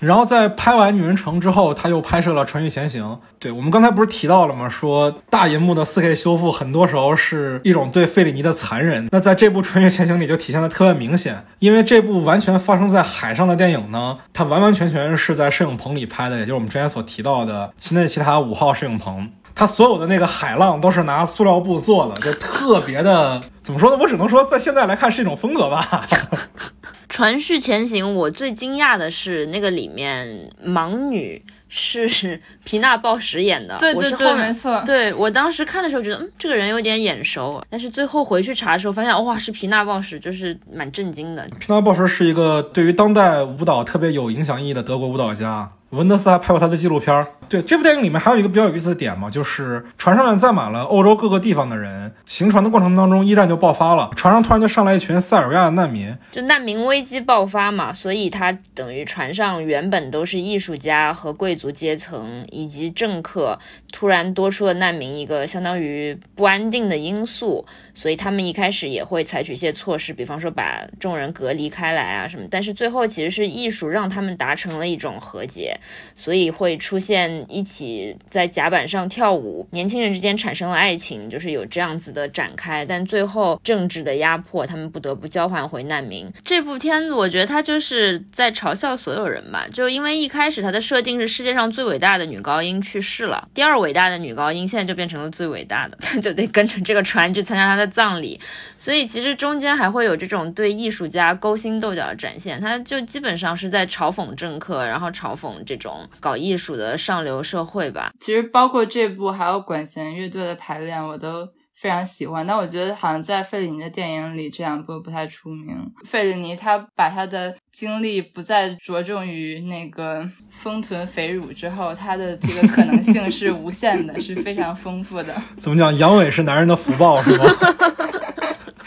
然后在拍完《女人城》之后，他又拍摄了《穿越前行》。对我们刚才不是提到了吗？说大银幕的 4K 修复，很多时候是一种对费里尼的残忍。那在这部《穿越前行》里就体现的特别明显，因为这部完全发生在海上的电影呢，它完完全全是在摄影棚里拍的，也就是我们之前所提到的其内奇塔五号摄影棚。它所有的那个海浪都是拿塑料布做的，就特别的，怎么说呢？我只能说，在现在来看是一种风格吧。传续前行，我最惊讶的是那个里面盲女是皮娜鲍什演的。对对对，没错。对我当时看的时候觉得，嗯，这个人有点眼熟，但是最后回去查的时候发现，哇，是皮娜鲍什，就是蛮震惊的。皮娜鲍什是一个对于当代舞蹈特别有影响意义的德国舞蹈家。文德斯还拍过他的纪录片儿。对这部电影里面还有一个比较有意思的点嘛，就是船上面载满了欧洲各个地方的人，行船的过程当中，一战就爆发了，船上突然就上来一群塞尔维亚的难民，就难民危机爆发嘛，所以他等于船上原本都是艺术家和贵族阶层以及政客，突然多出了难民一个相当于不安定的因素，所以他们一开始也会采取一些措施，比方说把众人隔离开来啊什么，但是最后其实是艺术让他们达成了一种和解，所以会出现。一起在甲板上跳舞，年轻人之间产生了爱情，就是有这样子的展开。但最后政治的压迫，他们不得不交换回难民。这部片子我觉得他就是在嘲笑所有人吧，就因为一开始他的设定是世界上最伟大的女高音去世了，第二伟大的女高音现在就变成了最伟大的，他 就得跟着这个船去参加他的葬礼。所以其实中间还会有这种对艺术家勾心斗角的展现，他就基本上是在嘲讽政客，然后嘲讽这种搞艺术的上流。社会吧，其实包括这部还有管弦乐队的排练，我都非常喜欢。但我觉得好像在费里尼的电影里，这两部不太出名。费里尼他把他的精力不再着重于那个丰臀肥乳之后，他的这个可能性是无限的，是非常丰富的。怎么讲？阳痿是男人的福报，是吗？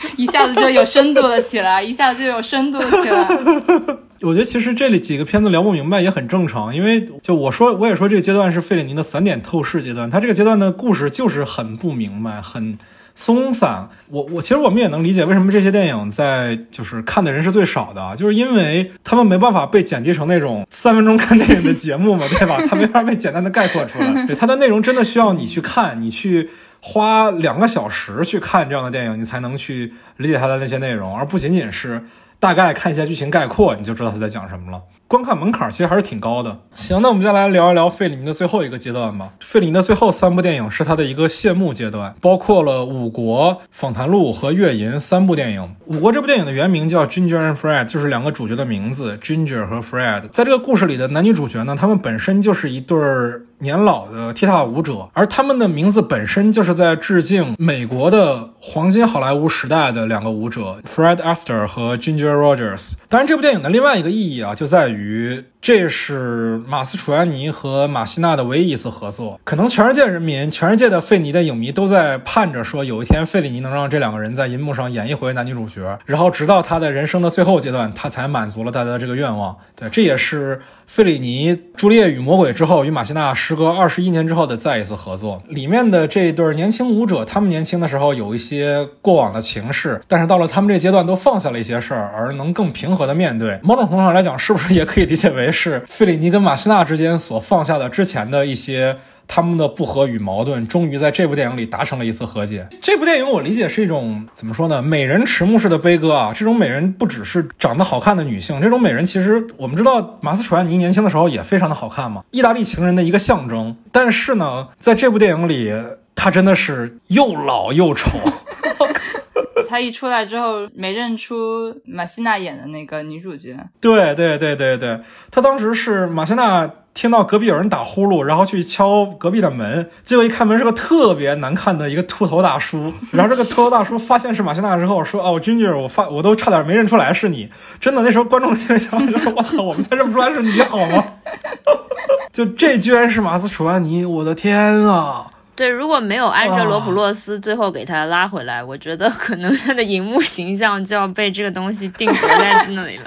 一下子就有深度了起来，一下子就有深度了起来。我觉得其实这里几个片子聊不明白也很正常，因为就我说我也说这个阶段是费里尼的散点透视阶段，他这个阶段的故事就是很不明白，很松散。我我其实我们也能理解为什么这些电影在就是看的人是最少的，就是因为他们没办法被剪辑成那种三分钟看电影的节目嘛，对吧？他没法被简单的概括出来。对，它的内容真的需要你去看，你去。花两个小时去看这样的电影，你才能去理解它的那些内容，而不仅仅是大概看一下剧情概括，你就知道他在讲什么了。观看门槛其实还是挺高的。行，那我们再来聊一聊费里尼的最后一个阶段吧。费里尼的最后三部电影是他的一个谢幕阶段，包括了《五国》《访谈录》和《月银》三部电影。《五国》这部电影的原名叫《Ginger and Fred》，就是两个主角的名字，Ginger 和 Fred。在这个故事里的男女主角呢，他们本身就是一对儿年老的踢踏舞者，而他们的名字本身就是在致敬美国的黄金好莱坞时代的两个舞者，Fred Astor 和 Ginger Rogers。当然，这部电影的另外一个意义啊，就在于。这是马斯楚安尼和马西娜的唯一一次合作，可能全世界人民、全世界的费尼的影迷都在盼着说，有一天费里尼能让这两个人在银幕上演一回男女主角，然后直到他的人生的最后阶段，他才满足了大家的这个愿望。对，这也是费里尼《朱丽叶与魔鬼》之后与马西娜时隔二十一年之后的再一次合作。里面的这对年轻舞者，他们年轻的时候有一些过往的情事，但是到了他们这阶段都放下了一些事儿，而能更平和的面对。某种程度上来讲，是不是也可以理解为？是费里尼跟马西娜之间所放下的之前的一些他们的不和与矛盾，终于在这部电影里达成了一次和解。这部电影我理解是一种怎么说呢？美人迟暮式的悲歌啊！这种美人不只是长得好看的女性，这种美人其实我们知道，马斯楚安尼年轻的时候也非常的好看嘛，意大利情人的一个象征。但是呢，在这部电影里，她真的是又老又丑。他一出来之后，没认出马西娜演的那个女主角。对对对对对，他当时是马西娜听到隔壁有人打呼噜，然后去敲隔壁的门，结果一开门是个特别难看的一个秃头大叔。然后这个秃头大叔发现是马西娜之后说：“哦，Ginger，我发我都差点没认出来是你。”真的，那时候观众心想：“我操，我们才认不出来是你好吗？” 就这居然是马斯楚安尼，我的天啊！对，如果没有安哲罗普洛斯最后给他拉回来，我觉得可能他的荧幕形象就要被这个东西定格在那里了。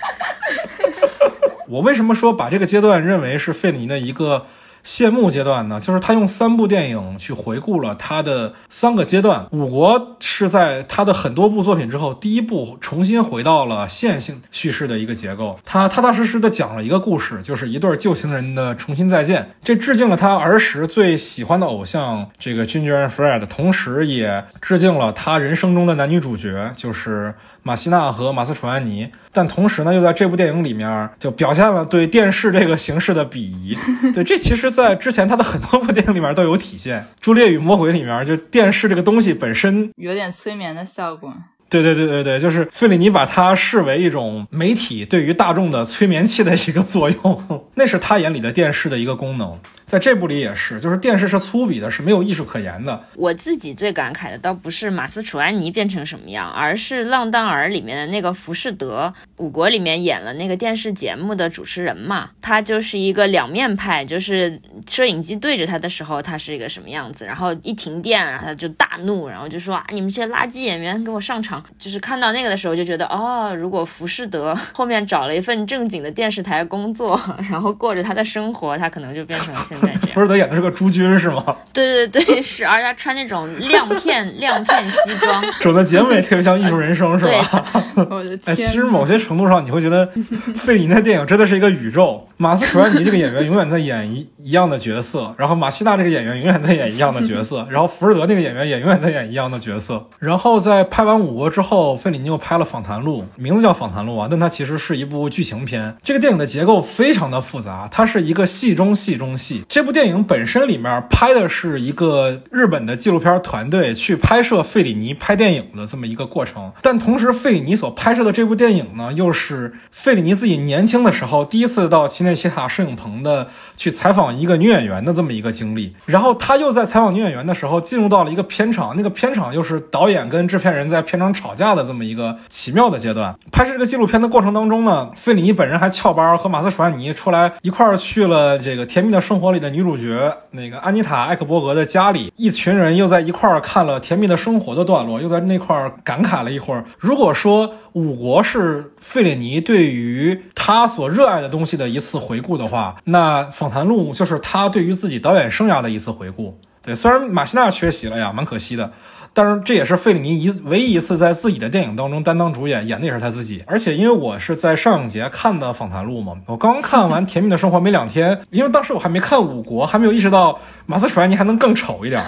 我为什么说把这个阶段认为是费里尼的一个？谢幕阶段呢，就是他用三部电影去回顾了他的三个阶段。五国是在他的很多部作品之后，第一部重新回到了线性叙事的一个结构。他踏踏实实的讲了一个故事，就是一对旧情人的重新再见。这致敬了他儿时最喜欢的偶像这个 Ginger and Fred，同时也致敬了他人生中的男女主角，就是。马西娜和马斯楚安尼，但同时呢，又在这部电影里面就表现了对电视这个形式的鄙夷。对，这其实，在之前他的很多部电影里面都有体现，《朱丽叶与魔鬼》里面，就电视这个东西本身有点催眠的效果。对对对对对，就是费里尼把它视为一种媒体对于大众的催眠器的一个作用，那是他眼里的电视的一个功能。在这部里也是，就是电视是粗鄙的，是没有艺术可言的。我自己最感慨的倒不是马斯楚安妮变成什么样，而是《浪荡儿》里面的那个浮士德，五国里面演了那个电视节目的主持人嘛，他就是一个两面派，就是摄影机对着他的时候，他是一个什么样子，然后一停电，然后他就大怒，然后就说啊，你们这些垃圾演员给我上场。就是看到那个的时候，就觉得哦，如果浮士德后面找了一份正经的电视台工作，然后过着他的生活，他可能就变成现在这样。浮士德演的是个诸军是吗？对对对，是，而且他穿那种亮片亮片西装，走的节目也特别像艺术人生是吧？我的哎，天！其实某些程度上，你会觉得费里尼的电影真的是一个宇宙。马斯楚安尼这个演员永远在演一一样的角色，然后马西娜这个演员永远在演一样的角色，然后福尔德那个演员也永远在演一样的角色。然后在拍完《五国》之后，费里尼又拍了《访谈录》，名字叫《访谈录》啊，但它其实是一部剧情片。这个电影的结构非常的复杂，它是一个戏中戏中戏。这部电影本身里面拍的是一个日本的纪录片团队去拍摄费里尼拍电影的这么一个过程，但同时费里尼所拍摄的这部电影呢，又是费里尼自己年轻的时候第一次到奇内奇塔摄影棚的去采访一个女演员的这么一个经历。然后他又在采访女演员的时候进入到了一个片场，那个片场又是导演跟制片人在片场吵架的这么一个奇妙的阶段。拍摄这个纪录片的过程当中呢，费里尼本人还翘班和马斯楚安尼出来一块儿去了这个《甜蜜的生活》里的女主角那个安妮塔·艾克伯格的家里，一群人又在一块儿看了《甜蜜的生活》的段落，又在那块儿感慨了一会儿。如果说五国是费里尼对于他所热爱的东西的一次回顾的话，那访谈录就是他对于自己导演生涯的一次回顾。对，虽然马西纳缺席了呀，蛮可惜的。但是这也是费里尼一唯一一次在自己的电影当中担当主演，演的也是他自己。而且因为我是在上影节看的访谈录嘛，我刚看完《甜蜜的生活》没两天，因为当时我还没看《五国》，还没有意识到马斯楚安尼还能更丑一点，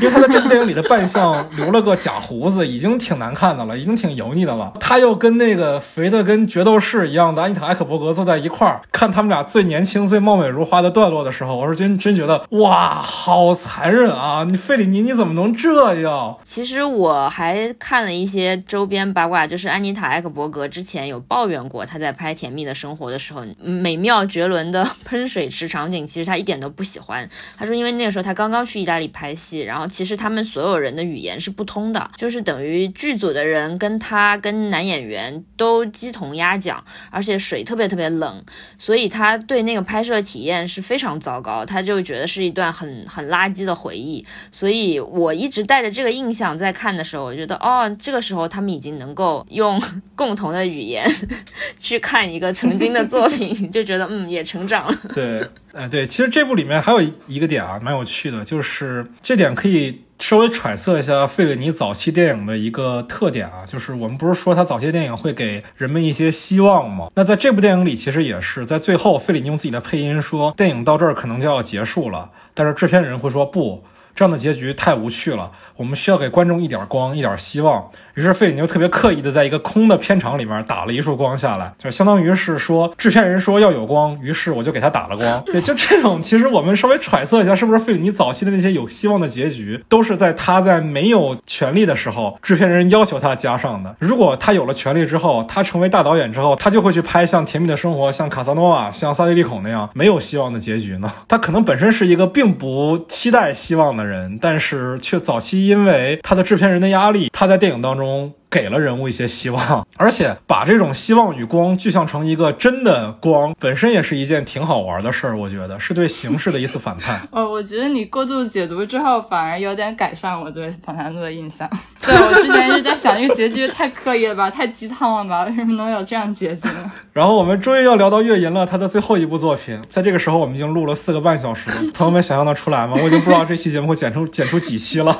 因为他在这部电影里的扮相留了个假胡子，已经挺难看的了，已经挺油腻的了。他又跟那个肥的跟决斗士一样的安妮塔·艾克伯格坐在一块儿，看他们俩最年轻、最貌美如花的段落的时候，我是真真觉得哇，好残忍啊！你费里尼你怎么能这样？其实我还看了一些周边八卦，就是安妮塔·艾克伯格之前有抱怨过，她在拍《甜蜜的生活》的时候，美妙绝伦的 喷水池场景，其实她一点都不喜欢。她说，因为那个时候她刚刚去意大利拍戏，然后其实他们所有人的语言是不通的，就是等于剧组的人跟她跟男演员都鸡同鸭讲，而且水特别特别冷，所以她对那个拍摄体验是非常糟糕，她就觉得是一段很很垃圾的回忆。所以我一直带着这个印象想在看的时候，我觉得哦，这个时候他们已经能够用 共同的语言 去看一个曾经的作品，就觉得嗯，也成长了。对，呃，对，其实这部里面还有一个点啊，蛮有趣的，就是这点可以稍微揣测一下费里尼早期电影的一个特点啊，就是我们不是说他早期电影会给人们一些希望吗？那在这部电影里，其实也是在最后，费里尼用自己的配音说，电影到这儿可能就要结束了，但是制片人会说不。这样的结局太无趣了，我们需要给观众一点光，一点希望。于是费里尼就特别刻意的在一个空的片场里面打了一束光下来，就相当于是说制片人说要有光，于是我就给他打了光。对，就这种，其实我们稍微揣测一下，是不是费里尼早期的那些有希望的结局，都是在他在没有权利的时候，制片人要求他加上的。如果他有了权利之后，他成为大导演之后，他就会去拍像《甜蜜的生活》、像《卡萨诺瓦》、像《萨利利孔》那样没有希望的结局呢？他可能本身是一个并不期待希望的人，但是却早期因为他的制片人的压力，他在电影当中。给了人物一些希望，而且把这种希望与光具象成一个真的光，本身也是一件挺好玩的事儿。我觉得是对形式的一次反叛。哦，我觉得你过度解读之后，反而有点改善我对访谈录的印象。对我之前一直在想，这个结局太刻意了吧，太鸡汤了吧？为什么能有这样结局呢？然后我们终于要聊到月银了，他的最后一部作品。在这个时候，我们已经录了四个半小时，朋友们想象得出来吗？我已经不知道这期节目会剪出剪出几期了，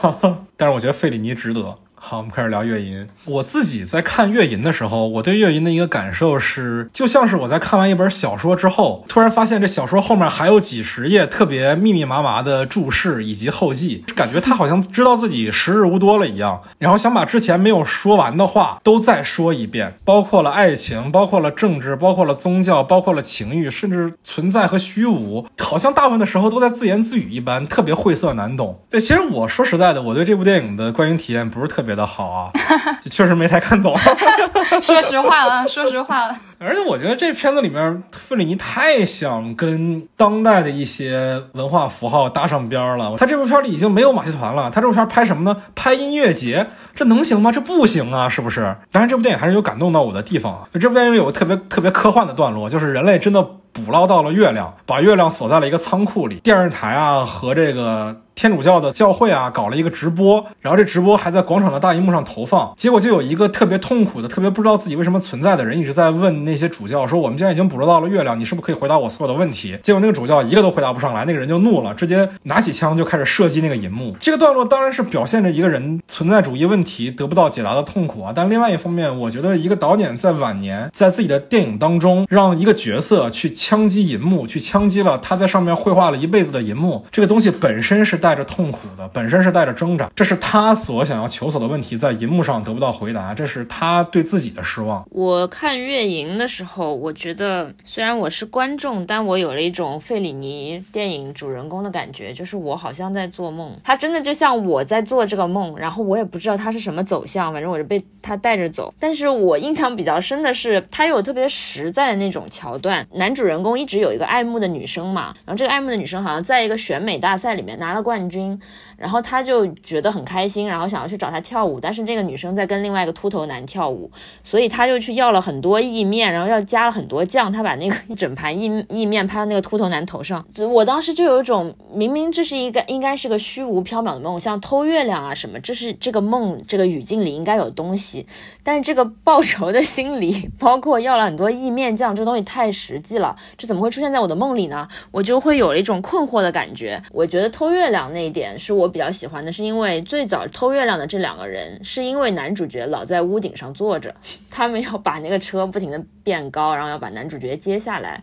但是我觉得费里尼值得。好，我们开始聊月银。我自己在看月银的时候，我对月银的一个感受是，就像是我在看完一本小说之后，突然发现这小说后面还有几十页特别密密麻麻的注释以及后记，感觉他好像知道自己时日无多了一样，然后想把之前没有说完的话都再说一遍，包括了爱情，包括了政治，包括了宗教，包括了情欲，甚至存在和虚无，好像大部分的时候都在自言自语一般，特别晦涩难懂。对，其实我说实在的，我对这部电影的观影体验不是特别。觉得好啊，确实没太看懂。说实话啊，说实话。而且我觉得这片子里面，费里尼太想跟当代的一些文化符号搭上边儿了。他这部片里已经没有马戏团了，他这部片拍什么呢？拍音乐节，这能行吗？这不行啊，是不是？当然，这部电影还是有感动到我的地方啊。这部电影有个特别特别科幻的段落，就是人类真的捕捞到了月亮，把月亮锁在了一个仓库里，电视台啊和这个。天主教的教会啊，搞了一个直播，然后这直播还在广场的大荧幕上投放，结果就有一个特别痛苦的、特别不知道自己为什么存在的人，一直在问那那些主教说：“我们既然已经捕捉到了月亮，你是不是可以回答我所有的问题？”结果那个主教一个都回答不上来，那个人就怒了，直接拿起枪就开始射击那个银幕。这个段落当然是表现着一个人存在主义问题得不到解答的痛苦啊，但另外一方面，我觉得一个导演在晚年在自己的电影当中让一个角色去枪击银幕，去枪击了他在上面绘画了一辈子的银幕，这个东西本身是带着痛苦的。本身是带着挣扎，这是他所想要求索的问题，在银幕上得不到回答，这是他对自己的失望。我看《月影》的时候，我觉得虽然我是观众，但我有了一种费里尼电影主人公的感觉，就是我好像在做梦，他真的就像我在做这个梦，然后我也不知道他是什么走向，反正我是被他带着走。但是我印象比较深的是，他有特别实在的那种桥段，男主人公一直有一个爱慕的女生嘛，然后这个爱慕的女生好像在一个选美大赛里面拿了冠军。然后他就觉得很开心，然后想要去找她跳舞，但是这个女生在跟另外一个秃头男跳舞，所以他就去要了很多意面，然后要加了很多酱，他把那个 一整盘意意面拍到那个秃头男头上。我当时就有一种，明明这是一个应该是个虚无缥缈的梦，像偷月亮啊什么，这是这个梦这个语境里应该有东西，但是这个报仇的心理，包括要了很多意面酱，这东西太实际了，这怎么会出现在我的梦里呢？我就会有了一种困惑的感觉。我觉得偷月亮那一点是我。比较喜欢的是，因为最早偷月亮的这两个人，是因为男主角老在屋顶上坐着，他们要把那个车不停的变高，然后要把男主角接下来。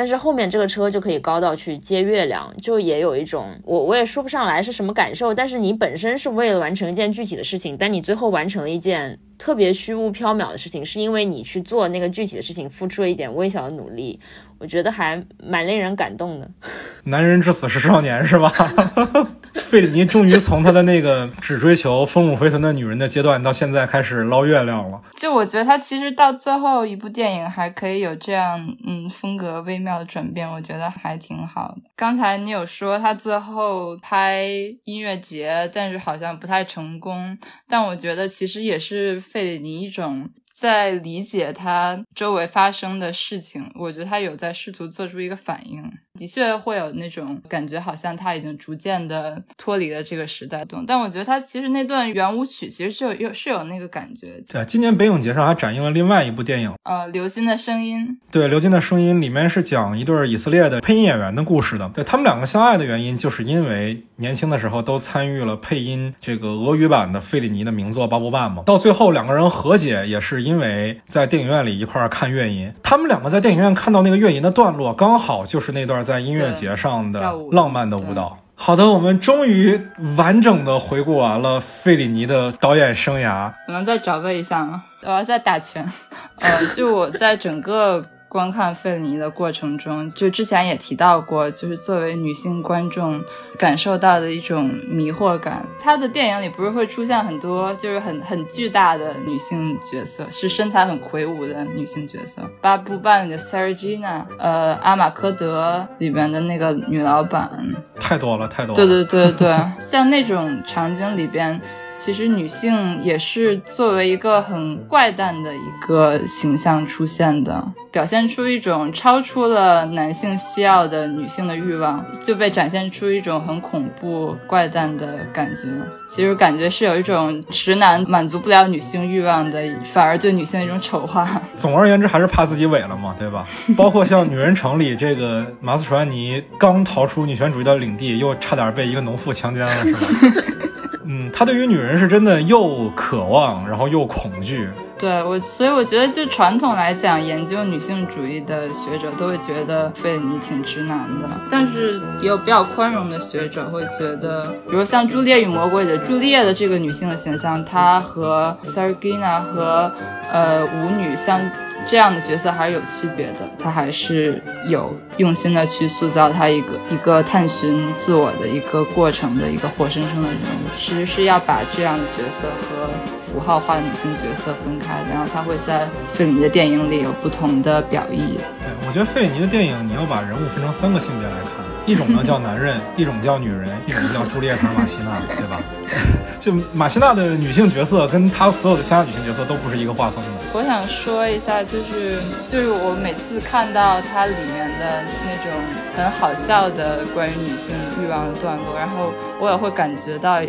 但是后面这个车就可以高到去接月亮，就也有一种我我也说不上来是什么感受。但是你本身是为了完成一件具体的事情，但你最后完成了一件特别虚无缥缈的事情，是因为你去做那个具体的事情付出了一点微小的努力，我觉得还蛮令人感动的。男人至死是少年，是吧？费里尼终于从他的那个只追求丰乳肥臀的女人的阶段，到现在开始捞月亮了。就我觉得他其实到最后一部电影还可以有这样嗯风格微妙的转变，我觉得还挺好的。刚才你有说他最后拍音乐节，但是好像不太成功，但我觉得其实也是费里尼一种。在理解他周围发生的事情，我觉得他有在试图做出一个反应，的确会有那种感觉，好像他已经逐渐的脱离了这个时代动。但我觉得他其实那段圆舞曲其实是有有是有那个感觉。对，今年北影节上还展映了另外一部电影，呃，《流金的声音》。对，《流金的声音》里面是讲一对以色列的配音演员的故事的。对他们两个相爱的原因，就是因为年轻的时候都参与了配音这个俄语版的费里尼的名作《巴布曼》嘛。到最后两个人和解，也是因。为在电影院里一块看乐音，他们两个在电影院看到那个乐音的段落，刚好就是那段在音乐节上的浪漫的舞蹈。好的，我们终于完整的回顾完了费里尼的导演生涯。我能再找个一下吗？我要再打拳。呃，就我在整个。观看费里尼的过程中，就之前也提到过，就是作为女性观众感受到的一种迷惑感。他的电影里不是会出现很多就是很很巨大的女性角色，是身材很魁梧的女性角色。八部半里的 Sargina，呃，阿马科德里边的那个女老板，太多了，太多了。对对对对，像那种场景里边。其实女性也是作为一个很怪诞的一个形象出现的，表现出一种超出了男性需要的女性的欲望，就被展现出一种很恐怖怪诞的感觉。其实感觉是有一种直男满足不了女性欲望的，反而对女性一种丑化。总而言之，还是怕自己萎了嘛，对吧？包括像《女人城》里这个马斯楚安尼刚逃出女权主义的领地，又差点被一个农妇强奸了，是吧？嗯，他对于女人是真的又渴望，然后又恐惧。对我，所以我觉得，就传统来讲，研究女性主义的学者都会觉得费里尼挺直男的。但是也有比较宽容的学者会觉得，比如像《朱丽叶与魔鬼》的朱丽叶的这个女性的形象，她和 Sergina 和呃舞女相。这样的角色还是有区别的，他还是有用心的去塑造他一个一个探寻自我的一个过程的一个活生生的人物，其实是要把这样的角色和。符号化的女性角色分开，然后他会在费里尼的电影里有不同的表意。对，我觉得费里尼的电影，你要把人物分成三个性别来看，一种呢叫男人，一种叫女人，一种叫朱丽叶·马西娜，对吧？就马西娜的女性角色跟她所有的其他女性角色都不是一个画风的。我想说一下，就是就是我每次看到它里面的那种很好笑的关于女性欲望的段落，然后我也会感觉到。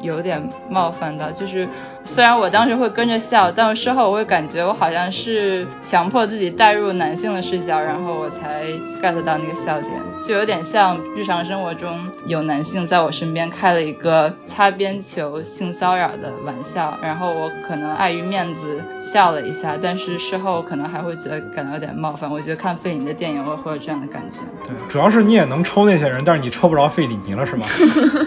有点冒犯到，就是虽然我当时会跟着笑，但事后我会感觉我好像是强迫自己带入男性的视角，然后我才 get 到那个笑点，就有点像日常生活中有男性在我身边开了一个擦边球性骚扰的玩笑，然后我可能碍于面子笑了一下，但是事后可能还会觉得感到有点冒犯。我觉得看费里尼的电影我会有这样的感觉。对，主要是你也能抽那些人，但是你抽不着费里尼了，是吗？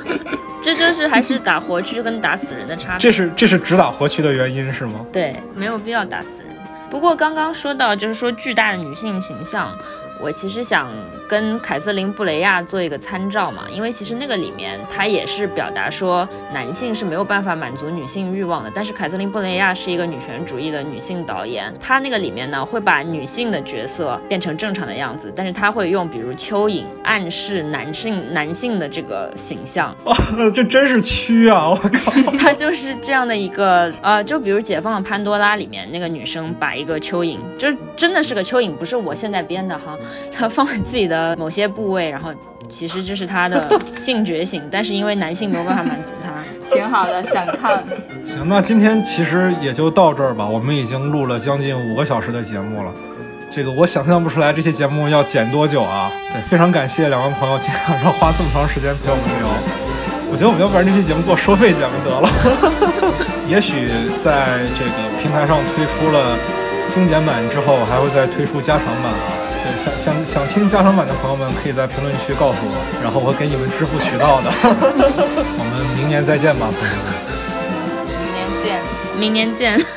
这就是还是打活区跟打死人的差别。这是这是只打活区的原因是吗？对，没有必要打死人。不过刚刚说到就是说巨大的女性形象。我其实想跟凯瑟琳·布雷亚做一个参照嘛，因为其实那个里面她也是表达说男性是没有办法满足女性欲望的。但是凯瑟琳·布雷亚是一个女权主义的女性导演，她那个里面呢会把女性的角色变成正常的样子，但是她会用比如蚯蚓暗示男性男性的这个形象。哇，这真是蛆啊！我靠，她就是这样的一个呃，就比如《解放的潘多拉》里面那个女生把一个蚯蚓，就是真的是个蚯蚓，不是我现在编的哈。他放在自己的某些部位，然后其实这是他的 性觉醒，但是因为男性没有办法满足他，挺好的，想看。行，那今天其实也就到这儿吧，我们已经录了将近五个小时的节目了，这个我想象不出来这期节目要剪多久啊！对，非常感谢两位朋友今天晚上花这么长时间陪我们聊，我觉得我们要不然这期节目做收费节目得了，也许在这个平台上推出了精简版之后，还会再推出加长版啊。想想想听加长版的朋友们，可以在评论区告诉我，然后我会给你们支付渠道的。我们明年再见吧，朋友们。明年见，明年见。